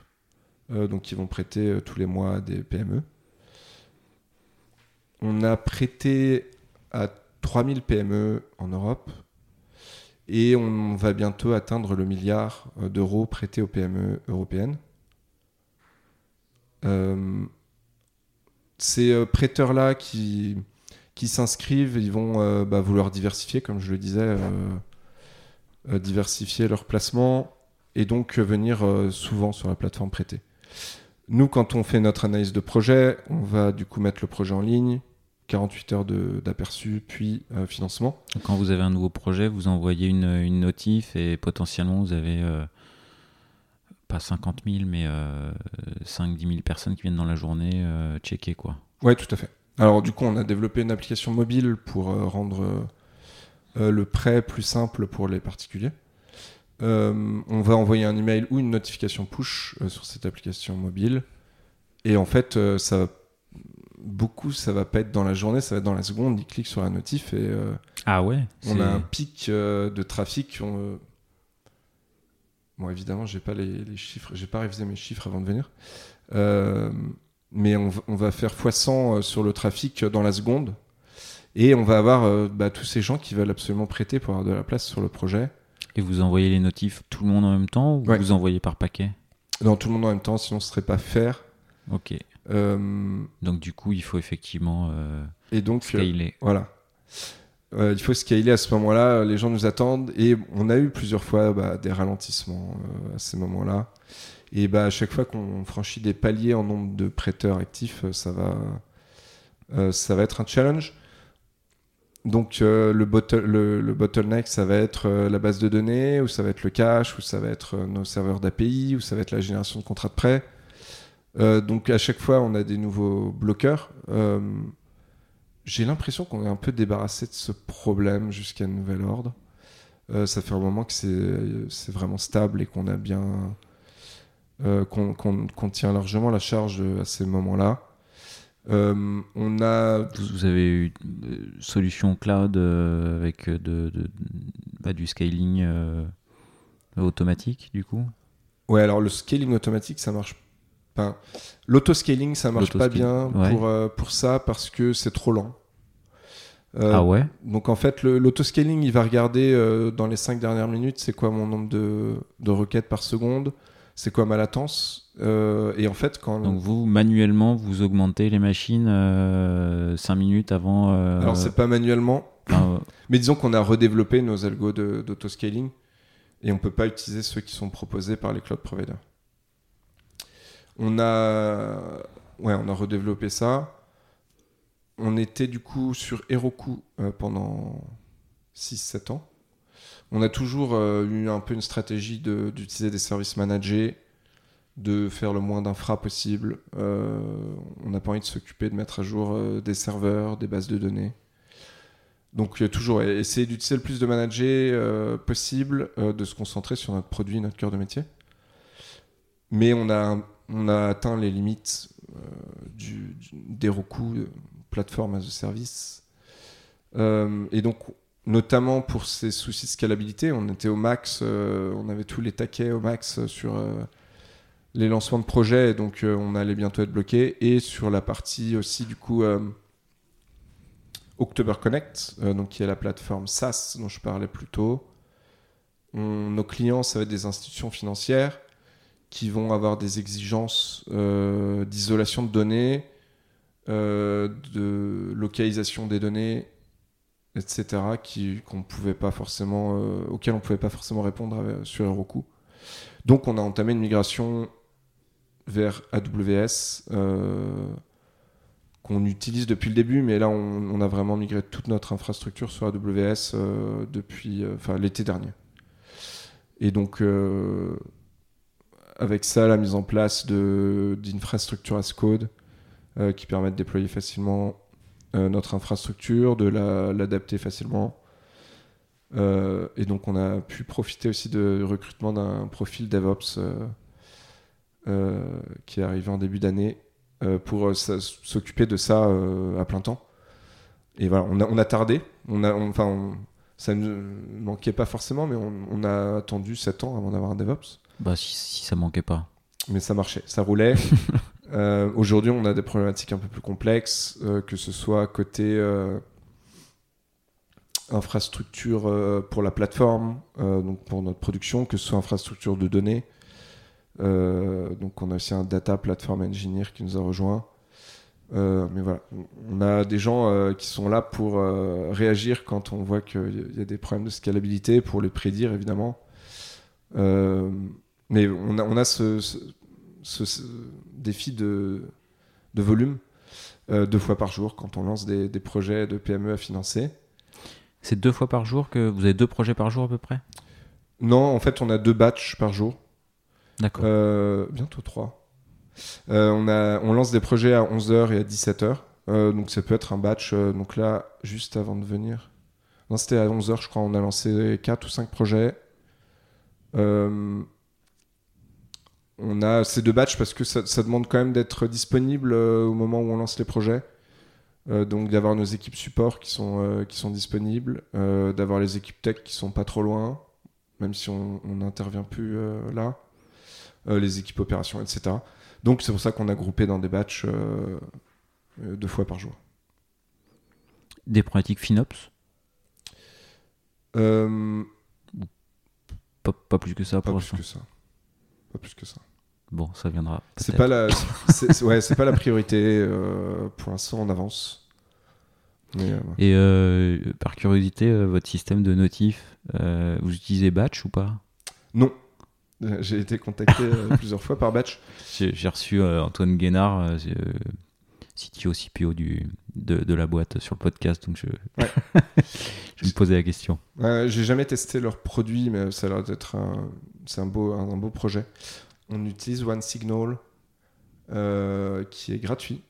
euh, donc qui vont prêter euh, tous les mois des PME. On a prêté à 3000 PME en Europe et on va bientôt atteindre le milliard d'euros prêtés aux PME européennes. ces prêteurs-là qui, qui s'inscrivent, ils vont euh, bah, vouloir diversifier, comme je le disais, euh, euh, diversifier leur placement et donc venir souvent sur la plateforme prêtée. Nous, quand on fait notre analyse de projet, on va du coup mettre le projet en ligne, 48 heures d'aperçu, puis financement. Quand vous avez un nouveau projet, vous envoyez une, une notif et potentiellement vous avez pas 50 000, mais 5-10 000 personnes qui viennent dans la journée checker. quoi. Ouais, tout à fait. Alors du coup, on a développé une application mobile pour euh, rendre euh, euh, le prêt plus simple pour les particuliers. on va envoyer un email ou une notification push sur cette application mobile. Et en fait, ça beaucoup, ça va pas être dans la journée, ça va être dans la seconde. Ils cliquent sur la notif et ah ouais, on a un pic de trafic. Bon, évidemment, j'ai pas les, les chiffres, j'ai pas révisé mes chiffres avant de venir mais on, va faire x100 euh, sur le trafic dans la seconde. Et on va avoir euh, bah, tous ces gens qui veulent absolument prêter pour avoir de la place sur le projet. Et vous envoyez les notifs tout le monde en même temps ou vous envoyez par paquet? Non, tout le monde en même temps, sinon ce serait pas faire. Ok. Euh, donc du coup, il faut effectivement et donc, scaler. voilà. il faut scaler à ce moment-là, les gens nous attendent et on a eu plusieurs fois bah, des ralentissements à ces moments-là. Et bah, à chaque fois qu'on franchit des paliers en nombre de prêteurs actifs, euh, ça va, euh, ça va être un challenge. Donc euh, le, le, bottleneck, ça va être la base de données, ou ça va être le cache, ou ça va être nos serveurs d'API, ou ça va être la génération de contrats de prêt. donc à chaque fois, on a des nouveaux bloqueurs. J'ai l'impression qu'on est un peu débarrassé de ce problème jusqu'à nouvel ordre. ça fait un moment que c'est vraiment stable et qu'on a bien euh, qu'on tient largement la charge à ces moments-là. Euh, on a... Vous avez eu une euh, solution cloud avec de, bah, du scaling automatique du coup? Ouais, alors le scaling automatique, ça marche pas. L'autoscaling, ça marche pas bien pour, pour ça parce que c'est trop lent. ah ouais? Donc en fait, l'autoscaling, il va regarder dans les 5 dernières minutes, c'est quoi mon nombre de, de requêtes par seconde c'est quoi ma latence euh, Et en fait, quand. Donc vous, manuellement, vous augmentez les machines 5 euh, minutes avant. Euh, Alors c'est pas manuellement, *coughs* mais disons qu'on a redéveloppé nos algos d'autoscaling et on peut pas utiliser ceux qui sont proposés par les cloud providers. On a, ouais, on a redéveloppé ça. On était du coup sur Heroku pendant 6-7 ans on a toujours euh, eu un peu une stratégie d'utiliser des services managés, de faire le moins d'infra possible. Euh, on n'a pas envie de s'occuper de mettre à jour euh, des serveurs, des bases de données. Donc toujours essayer d'utiliser le plus de managers possible, de se concentrer sur notre produit, notre cœur de métier. Mais on a, atteint les limites du, des recours plateforme as a service. et donc notamment pour ces soucis de scalabilité. On était au max, euh, on avait tous les taquets au max sur, euh, les lancements de projets, donc on allait bientôt être bloqué, et sur la partie aussi du coup October Connect, qui est la plateforme SaaS dont je parlais plus tôt. nos clients, ça va être des institutions financières qui vont avoir des exigences d'isolation de données, de localisation des données etc., qui, qu'on pouvait pas forcément, euh, auxquels on pouvait pas forcément répondre sur Heroku. Donc on a entamé une migration vers AWS euh, qu'on utilise depuis le début, mais là on, a vraiment migré toute notre infrastructure sur AWS euh, depuis enfin, l'été dernier. Et donc avec ça, la mise en place d'infrastructures as code qui permettent de déployer facilement euh, notre infrastructure, de l'adapter facilement. Euh, et donc on a pu profiter aussi de recrutement d'un profil DevOps euh, qui est arrivé en début d'année pour s'occuper de ça à plein temps. Et voilà, on a, on a tardé, on a, enfin, ça ne manquait pas forcément, mais on, a attendu 7 ans avant d'avoir un DevOps. Bah si, si ça manquait pas. Mais ça marchait, ça roulait. *laughs* Euh, aujourd'hui, on a des problématiques un peu plus complexes, euh, que ce soit côté euh, infrastructure pour la plateforme, donc pour notre production, que ce soit infrastructure de données. donc, on a aussi un data platform engineer qui nous a rejoint. mais voilà, on a des gens qui sont là pour réagir quand on voit qu'il y a des problèmes de scalabilité, pour les prédire évidemment. mais on a, on a ce ce, défi de, de volume euh, deux fois par jour quand on lance des, des, projets de PME à financer. C'est deux fois par jour que vous avez deux projets par jour à peu près? Non, en fait, on a deux batchs par jour. D'accord. Euh, bientôt trois. Euh, on, a, on lance des projets à 11h et à 17h. donc ça peut être un batch. donc là, juste avant de venir. Non, c'était à 11h, je crois. On a lancé 4 ou 5 projets. On a ces deux batchs parce que ça, demande quand même d'être disponible euh, au moment où on lance les projets. Euh, donc d'avoir nos équipes support qui sont, euh, qui sont disponibles, d'avoir les équipes tech qui sont pas trop loin, même si on n'intervient plus là, les équipes opérations, etc. Donc c'est pour ça qu'on a groupé dans des batchs deux fois par jour. Des problématiques FinOps? Pas, plus que ça pas plus que ça. Pas plus que ça. Bon, ça viendra. C'est pas la, ouais, c'est pas la priorité euh, pour l'instant. On avance. Euh, Et euh, par curiosité, votre système de notif, vous utilisez Batch ou pas? Non. J'ai été contacté *laughs* plusieurs fois par Batch. J'ai reçu Antoine Guénard, CTO, CPO du, de, de, la boîte sur le podcast, donc je, *laughs* je me posais la question. J'ai jamais testé leur produit, mais ça a l'air d'être un, un beau, un beau projet on utilise OneSignal euh, qui est gratuit.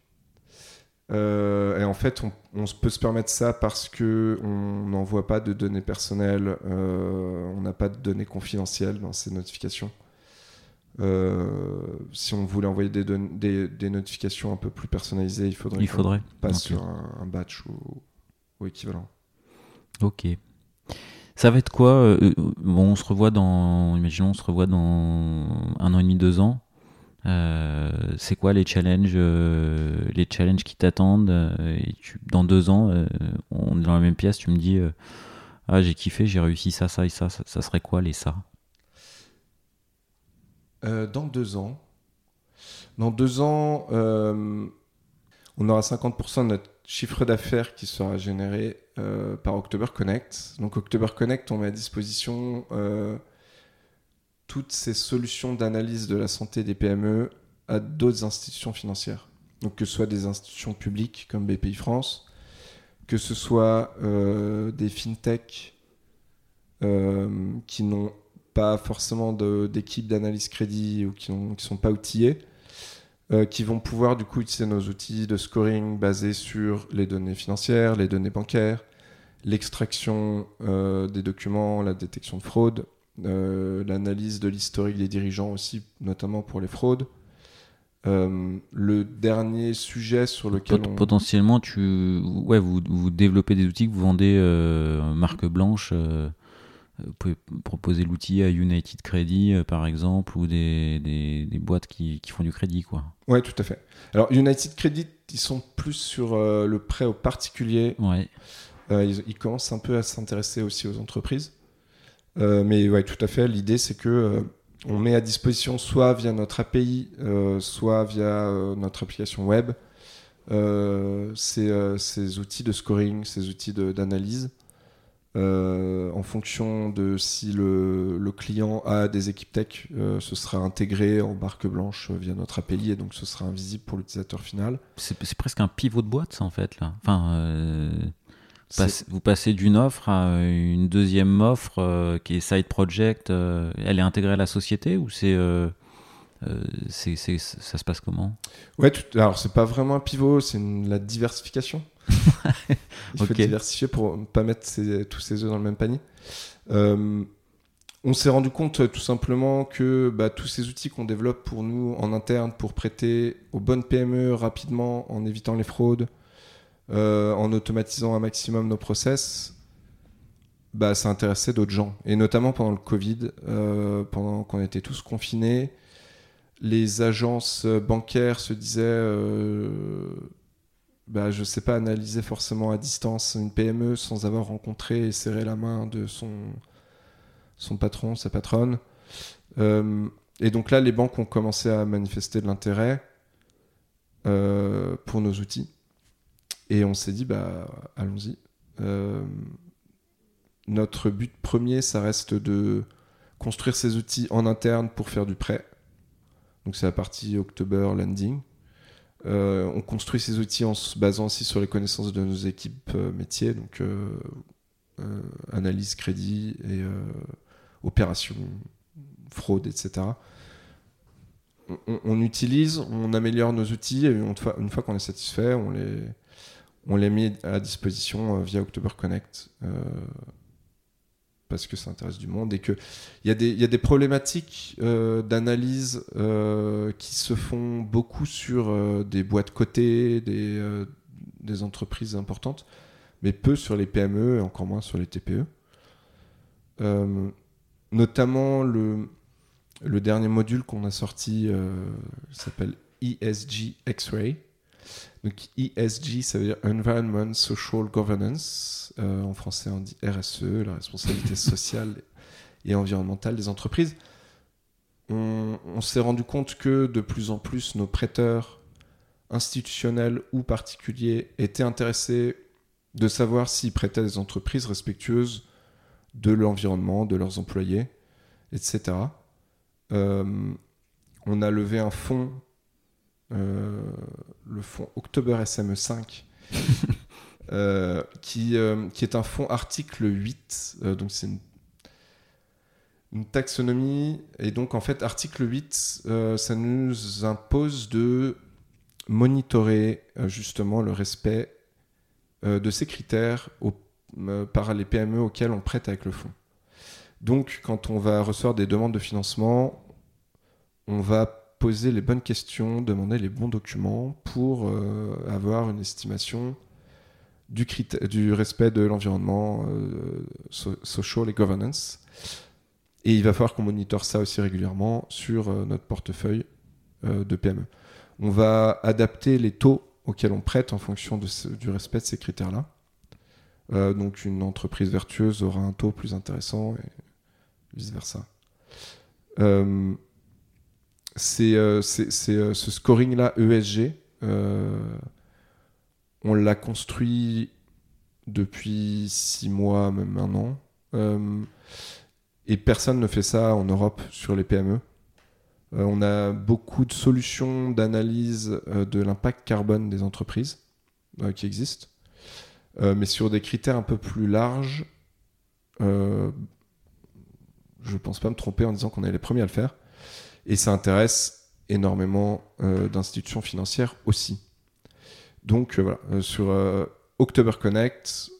Euh, et en fait, on, peut se permettre ça parce que on n'envoie pas de données personnelles, euh, on n'a pas de données confidentielles dans ces notifications. si on voulait envoyer des, des, notifications un peu plus personnalisées, il faudrait, il faudrait. passer sur un, batch ou, ou, équivalent. Ok. Ça va être quoi euh, euh, on se revoit dans, imaginons, on se revoit dans un an et demi, deux ans. Euh, c'est quoi les challenges, les challenges qui t'attendent Dans deux ans, on est dans la même pièce. Tu me dis, ah j'ai kiffé, j'ai réussi ça, ça et ça. Ça, serait quoi les ça? Dans deux ans, dans deux ans, on aura 50% de notre chiffre d'affaires qui sera généré euh, par October Connect. Donc October Connect, on met à disposition euh, toutes ces solutions d'analyse de la santé des PME à d'autres institutions financières. Donc que ce soit des institutions publiques comme BPI France, que ce soit euh, des fintech qui n'ont pas forcément d'équipe d'analyse crédit ou qui ne sont pas outillés, qui vont pouvoir du coup utiliser nos outils de scoring basés sur les données financières, les données bancaires, l'extraction euh, des documents, la détection de fraude, euh, l'analyse de l'historique des dirigeants aussi, notamment pour les fraudes. Euh, le dernier sujet sur lequel potentiellement tu ouais vous, vous, développez des outils que vous vendez marque blanche vous pouvez proposer l'outil à United Credit, par exemple, ou des, des, boîtes qui, qui, font du crédit, quoi. Ouais, tout à fait. Alors, United Credit, ils sont plus sur le prêt aux particuliers. Ouais. Ils, ils, commencent un peu à s'intéresser aussi aux entreprises. mais ouais, tout à fait. L'idée, c'est que on met à disposition soit via notre API, euh, soit via euh, notre application web, euh, ces, outils de scoring, ces outils d'analyse, en fonction de si le, client a des équipes tech, ce sera intégré en barque blanche via notre API et donc ce sera invisible pour l'utilisateur final. C'est presque un pivot de boîte, ça, en fait, là. Enfin, vous passez d'une offre à une deuxième offre euh, qui est side project. Euh, elle est intégrée à la société ou c'est euh, ça se passe comment? Ouais, tout, alors c'est pas vraiment un pivot, c'est la diversification. *laughs* Il faut diversifier pour ne pas mettre tous ses œufs dans le même panier. on s'est rendu compte tout simplement que bah, tous ces outils qu'on développe pour nous en interne pour prêter aux bonnes PME rapidement en évitant les fraudes, euh, en automatisant un maximum nos process, bah, ça intéressait d'autres gens. Et notamment pendant le Covid, euh, pendant qu'on était tous confinés, les agences bancaires se disaient euh, bah, je ne sais pas analyser forcément à distance une PME sans avoir rencontré et serré la main de son, patron, sa patronne. et donc là, les banques ont commencé à manifester de l'intérêt pour nos outils. Et on s'est dit, bah, allons-y. Euh, notre but premier, ça reste de construire ces outils en interne pour faire du prêt. Donc c'est la partie October Landing. Euh, on construit ces outils en se basant aussi sur les connaissances de nos équipes euh, métiers, donc analyse, crédit et opération, fraude, etc. On, utilise, on améliore nos outils et une fois, qu'on est satisfait, on les, on les mis à disposition euh, via October Connect euh, parce que ça intéresse du monde et qu'il y, a des, y a des problématiques euh, d'analyse qui se font beaucoup sur des boîtes cotées, des, des, entreprises importantes, mais peu sur les PME et encore moins sur les TPE. notamment le dernier module qu'on a sorti s'appelle ESG X-Ray. Donc ESG, ça veut dire Environment Social Governance. Euh, en français, on dit RSE, la responsabilité *laughs* sociale et environnementale des entreprises. On, s'est rendu compte que de plus en plus nos prêteurs institutionnels ou particuliers étaient intéressés de savoir s'ils prêtaient des entreprises respectueuses de l'environnement, de leurs employés, etc. Euh, on a levé un fonds le fonds October SME5, *laughs* euh, qui, euh, qui est un fonds article 8. donc c'est une, taxonomie. Et donc en fait, article 8, ça nous impose de monitorer justement le respect de ces critères par les PME auxquelles on prête avec le fonds. Donc, quand on va recevoir des demandes de financement, on va poser les bonnes questions, demander les bons documents pour euh, avoir une estimation du, du respect de l'environnement euh, social et governance. Et il va falloir qu'on monitore ça aussi régulièrement sur euh, notre portefeuille de PME. On va adapter les taux auxquels on prête en fonction du respect de ces critères-là. donc une entreprise vertueuse aura un taux plus intéressant et vice-versa euh, euh, ce scoring-là ESG. Euh, on l'a construit depuis six mois, même un an. et personne ne fait ça en Europe sur les PME. on a beaucoup de solutions d'analyse de l'impact carbone des entreprises qui existent. mais sur des critères un peu plus larges, je ne pense pas me tromper en disant qu'on est les premiers à le faire. Et ça intéresse énormément euh, d'institutions financières aussi. Donc euh, voilà, euh, sur October Connect,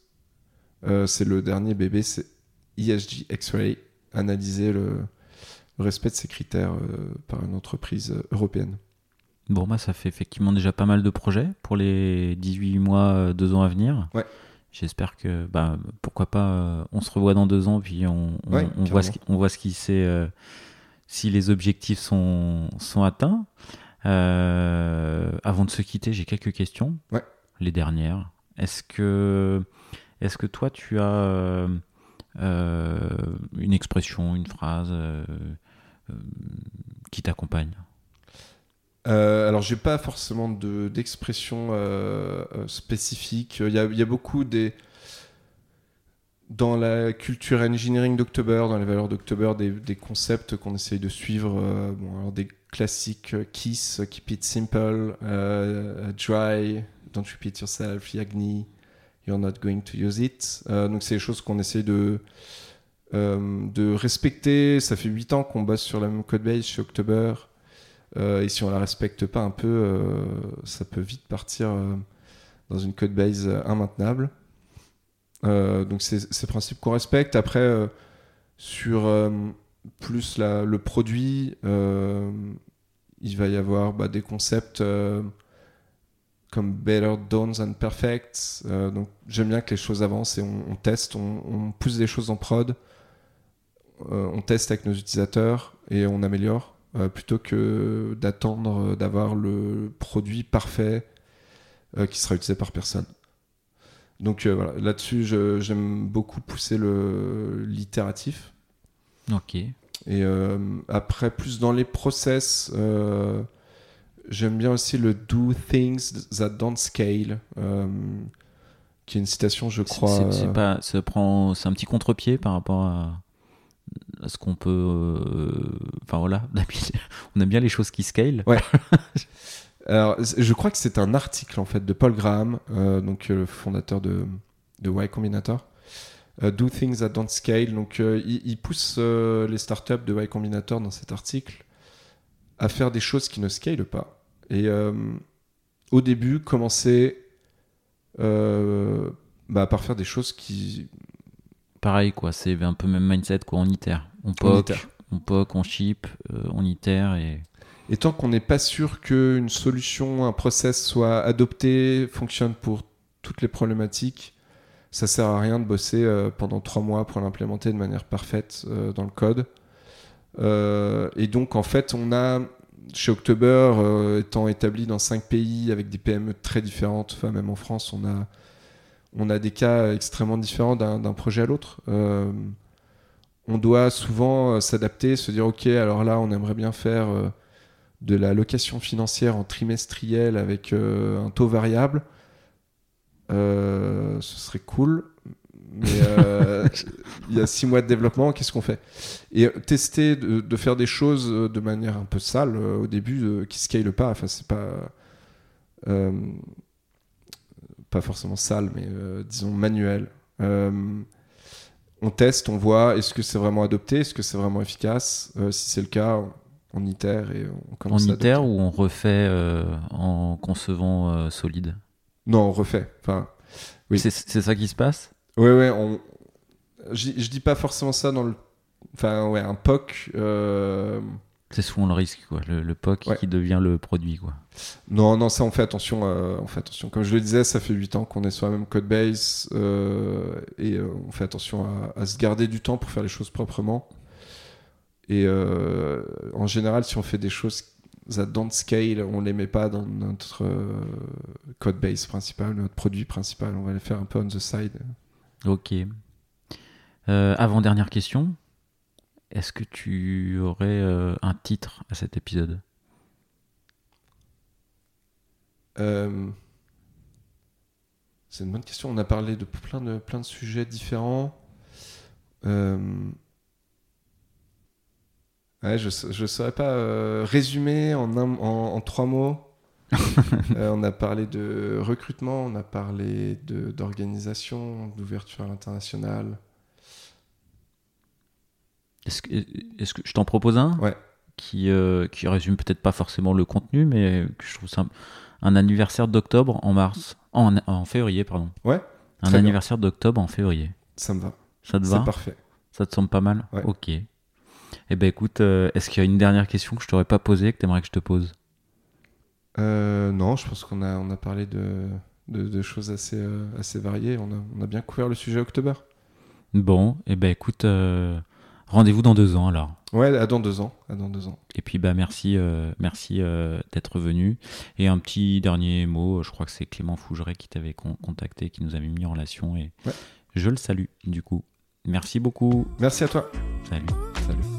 c'est le dernier bébé, c'est ESG X-Ray, analyser le, respect de ces critères par une entreprise européenne. Bon, bah, ça fait effectivement déjà pas mal de projets pour les 18 mois, 2 ans à venir. Ouais. J'espère que, bah, pourquoi pas, on se revoit dans deux ans, puis on, on, Ouais, on voit, ce qui, on voit ce qui s'est, euh, si les objectifs sont, sont atteints. Euh, avant de se quitter, j'ai quelques questions. Ouais. Les dernières. Est-ce que, est-ce que toi, tu as euh, euh, une expression, une phrase euh, qui t'accompagne? Alors, j'ai pas forcément de- d'expression spécifique. Il y, a, il y a beaucoup des. Dans la culture engineering d'October, dans les valeurs d'October, des, concepts qu'on essaye de suivre. euh, bon, alors des classiques euh, Kiss, Keep It Simple, euh, Dry, Don't Repeat Yourself, Yagni, You're Not Going to Use It. Euh, donc, c'est des choses qu'on essaye de, euh, respecter. Ça fait 8 ans qu'on bosse sur la même code base chez October. Euh, et si on la respecte pas un peu, euh, ça peut vite partir euh, dans une code base euh, immaintenable. Euh, donc c'est ces principes qu'on respecte. Après, euh, sur euh, plus la- le produit, il va y avoir bah, des concepts comme Better Done Than Perfect. Donc j'aime bien que les choses avancent et on, teste, on, pousse des choses en prod. On teste avec nos utilisateurs et on améliore plutôt que d'attendre d'avoir le produit parfait qui sera utilisé par personne. Donc euh, voilà, là-dessus, j'aime beaucoup pousser le l'itératif. Ok. Et euh, après, plus dans les process, euh, j'aime bien aussi le do things that don't scale, qui est une citation, je crois. C'est pas, ça prend, c'est un petit contre-pied par rapport à, ce qu'on peut. Enfin voilà, *laughs* on aime bien les choses qui scale. *laughs* Alors, je crois que c'est un article en fait de Paul Graham, euh, donc euh, le fondateur de, de Y Combinator. Euh, Do things that don't scale. Donc, euh, il, il pousse euh, les startups de Y Combinator dans cet article à faire des choses qui ne scalent pas. Et au début, commencer bah, par faire des choses qui. Pareil quoi, c'est un peu même mindset quoi. On itère, on On poke, itère. on poke, on ship, on itère et Et tant qu'on n'est pas sûr qu'une solution, un process soit adopté, fonctionne pour toutes les problématiques, ça sert à rien de bosser euh, pendant trois mois pour l'implémenter de manière parfaite euh, dans le code. Euh, et donc, en fait, on a, chez October, étant établi dans cinq pays avec des PME très différentes, même en France, on a, on a des cas extrêmement différents d'un projet à l'autre. On doit souvent s'adapter, se dire, OK, alors là, on aimerait bien faire de la location financière en trimestriel avec euh, un taux variable. Euh, ce serait cool. Mais euh, *laughs* il y a six mois de développement, qu'est-ce qu'on fait? Et tester de, de faire des choses de manière un peu sale au début qui scale pas. Enfin, c'est pas pas forcément sale, mais euh, disons manuel. Euh, on teste, on voit est-ce que c'est vraiment adopté, est-ce que c'est vraiment efficace? Euh, si c'est le cas, on, on itère et on on commence à itère adopter. ou on refait euh, en concevant euh, solide? Non, on refait. Enfin, Oui. C'est ça qui se passe? Ouais, ouais, on... je, dis pas forcément ça dans le. Enfin, ouais, un POC. euh, C'est souvent le risque quoi, le, le POC Ouais. qui devient le produit quoi. Non, non, ça, on fait attention. on fait attention. Comme je le disais, ça fait 8 ans qu'on est sur la même code base et on fait attention à, à se garder du temps pour faire les choses proprement. Et euh, en général, si on fait des choses that don't scale, on les met pas dans notre euh, code base principal, notre produit principal. On va les faire un peu on the side. Ok. Euh, avant dernière question, est-ce que tu aurais euh, un titre à cet épisode? C'est une bonne question. On a parlé de plein de, plein de sujets différents. Ouais, je ne saurais pas euh, résumer en, un- en, en trois mots. *laughs* Euh, on a parlé de recrutement, on a parlé d'organisation, d'ouverture à l'international. Est-ce que, je t'en propose un Ouais. qui, euh, qui résume peut-être pas forcément le contenu, mais que je trouve ça un anniversaire d'octobre en mars, en, en février pardon. Ouais, Un anniversaire d'octobre en février. Ça me va. Ça te C'est va? parfait. Ça te semble pas mal? Ouais. Ok. Eh ben écoute, euh, est-ce qu'il y a une dernière question que je t'aurais pas posée que t'aimerais que je te pose? Euh, non, je pense qu'on a, on a parlé de, de, choses assez, assez variées. On a, on a, bien couvert le sujet October. Bon, et eh ben écoute, rendez-vous dans deux ans alors. Ouais, à dans deux ans. À dans deux ans. Et puis bah merci, merci d'être venu. Et un petit dernier mot, je crois que c'est Clément Fougeret qui t'avait contacté, qui nous avait mis en relation et je le salue du coup. Merci beaucoup. Merci à toi. Salut. Salut.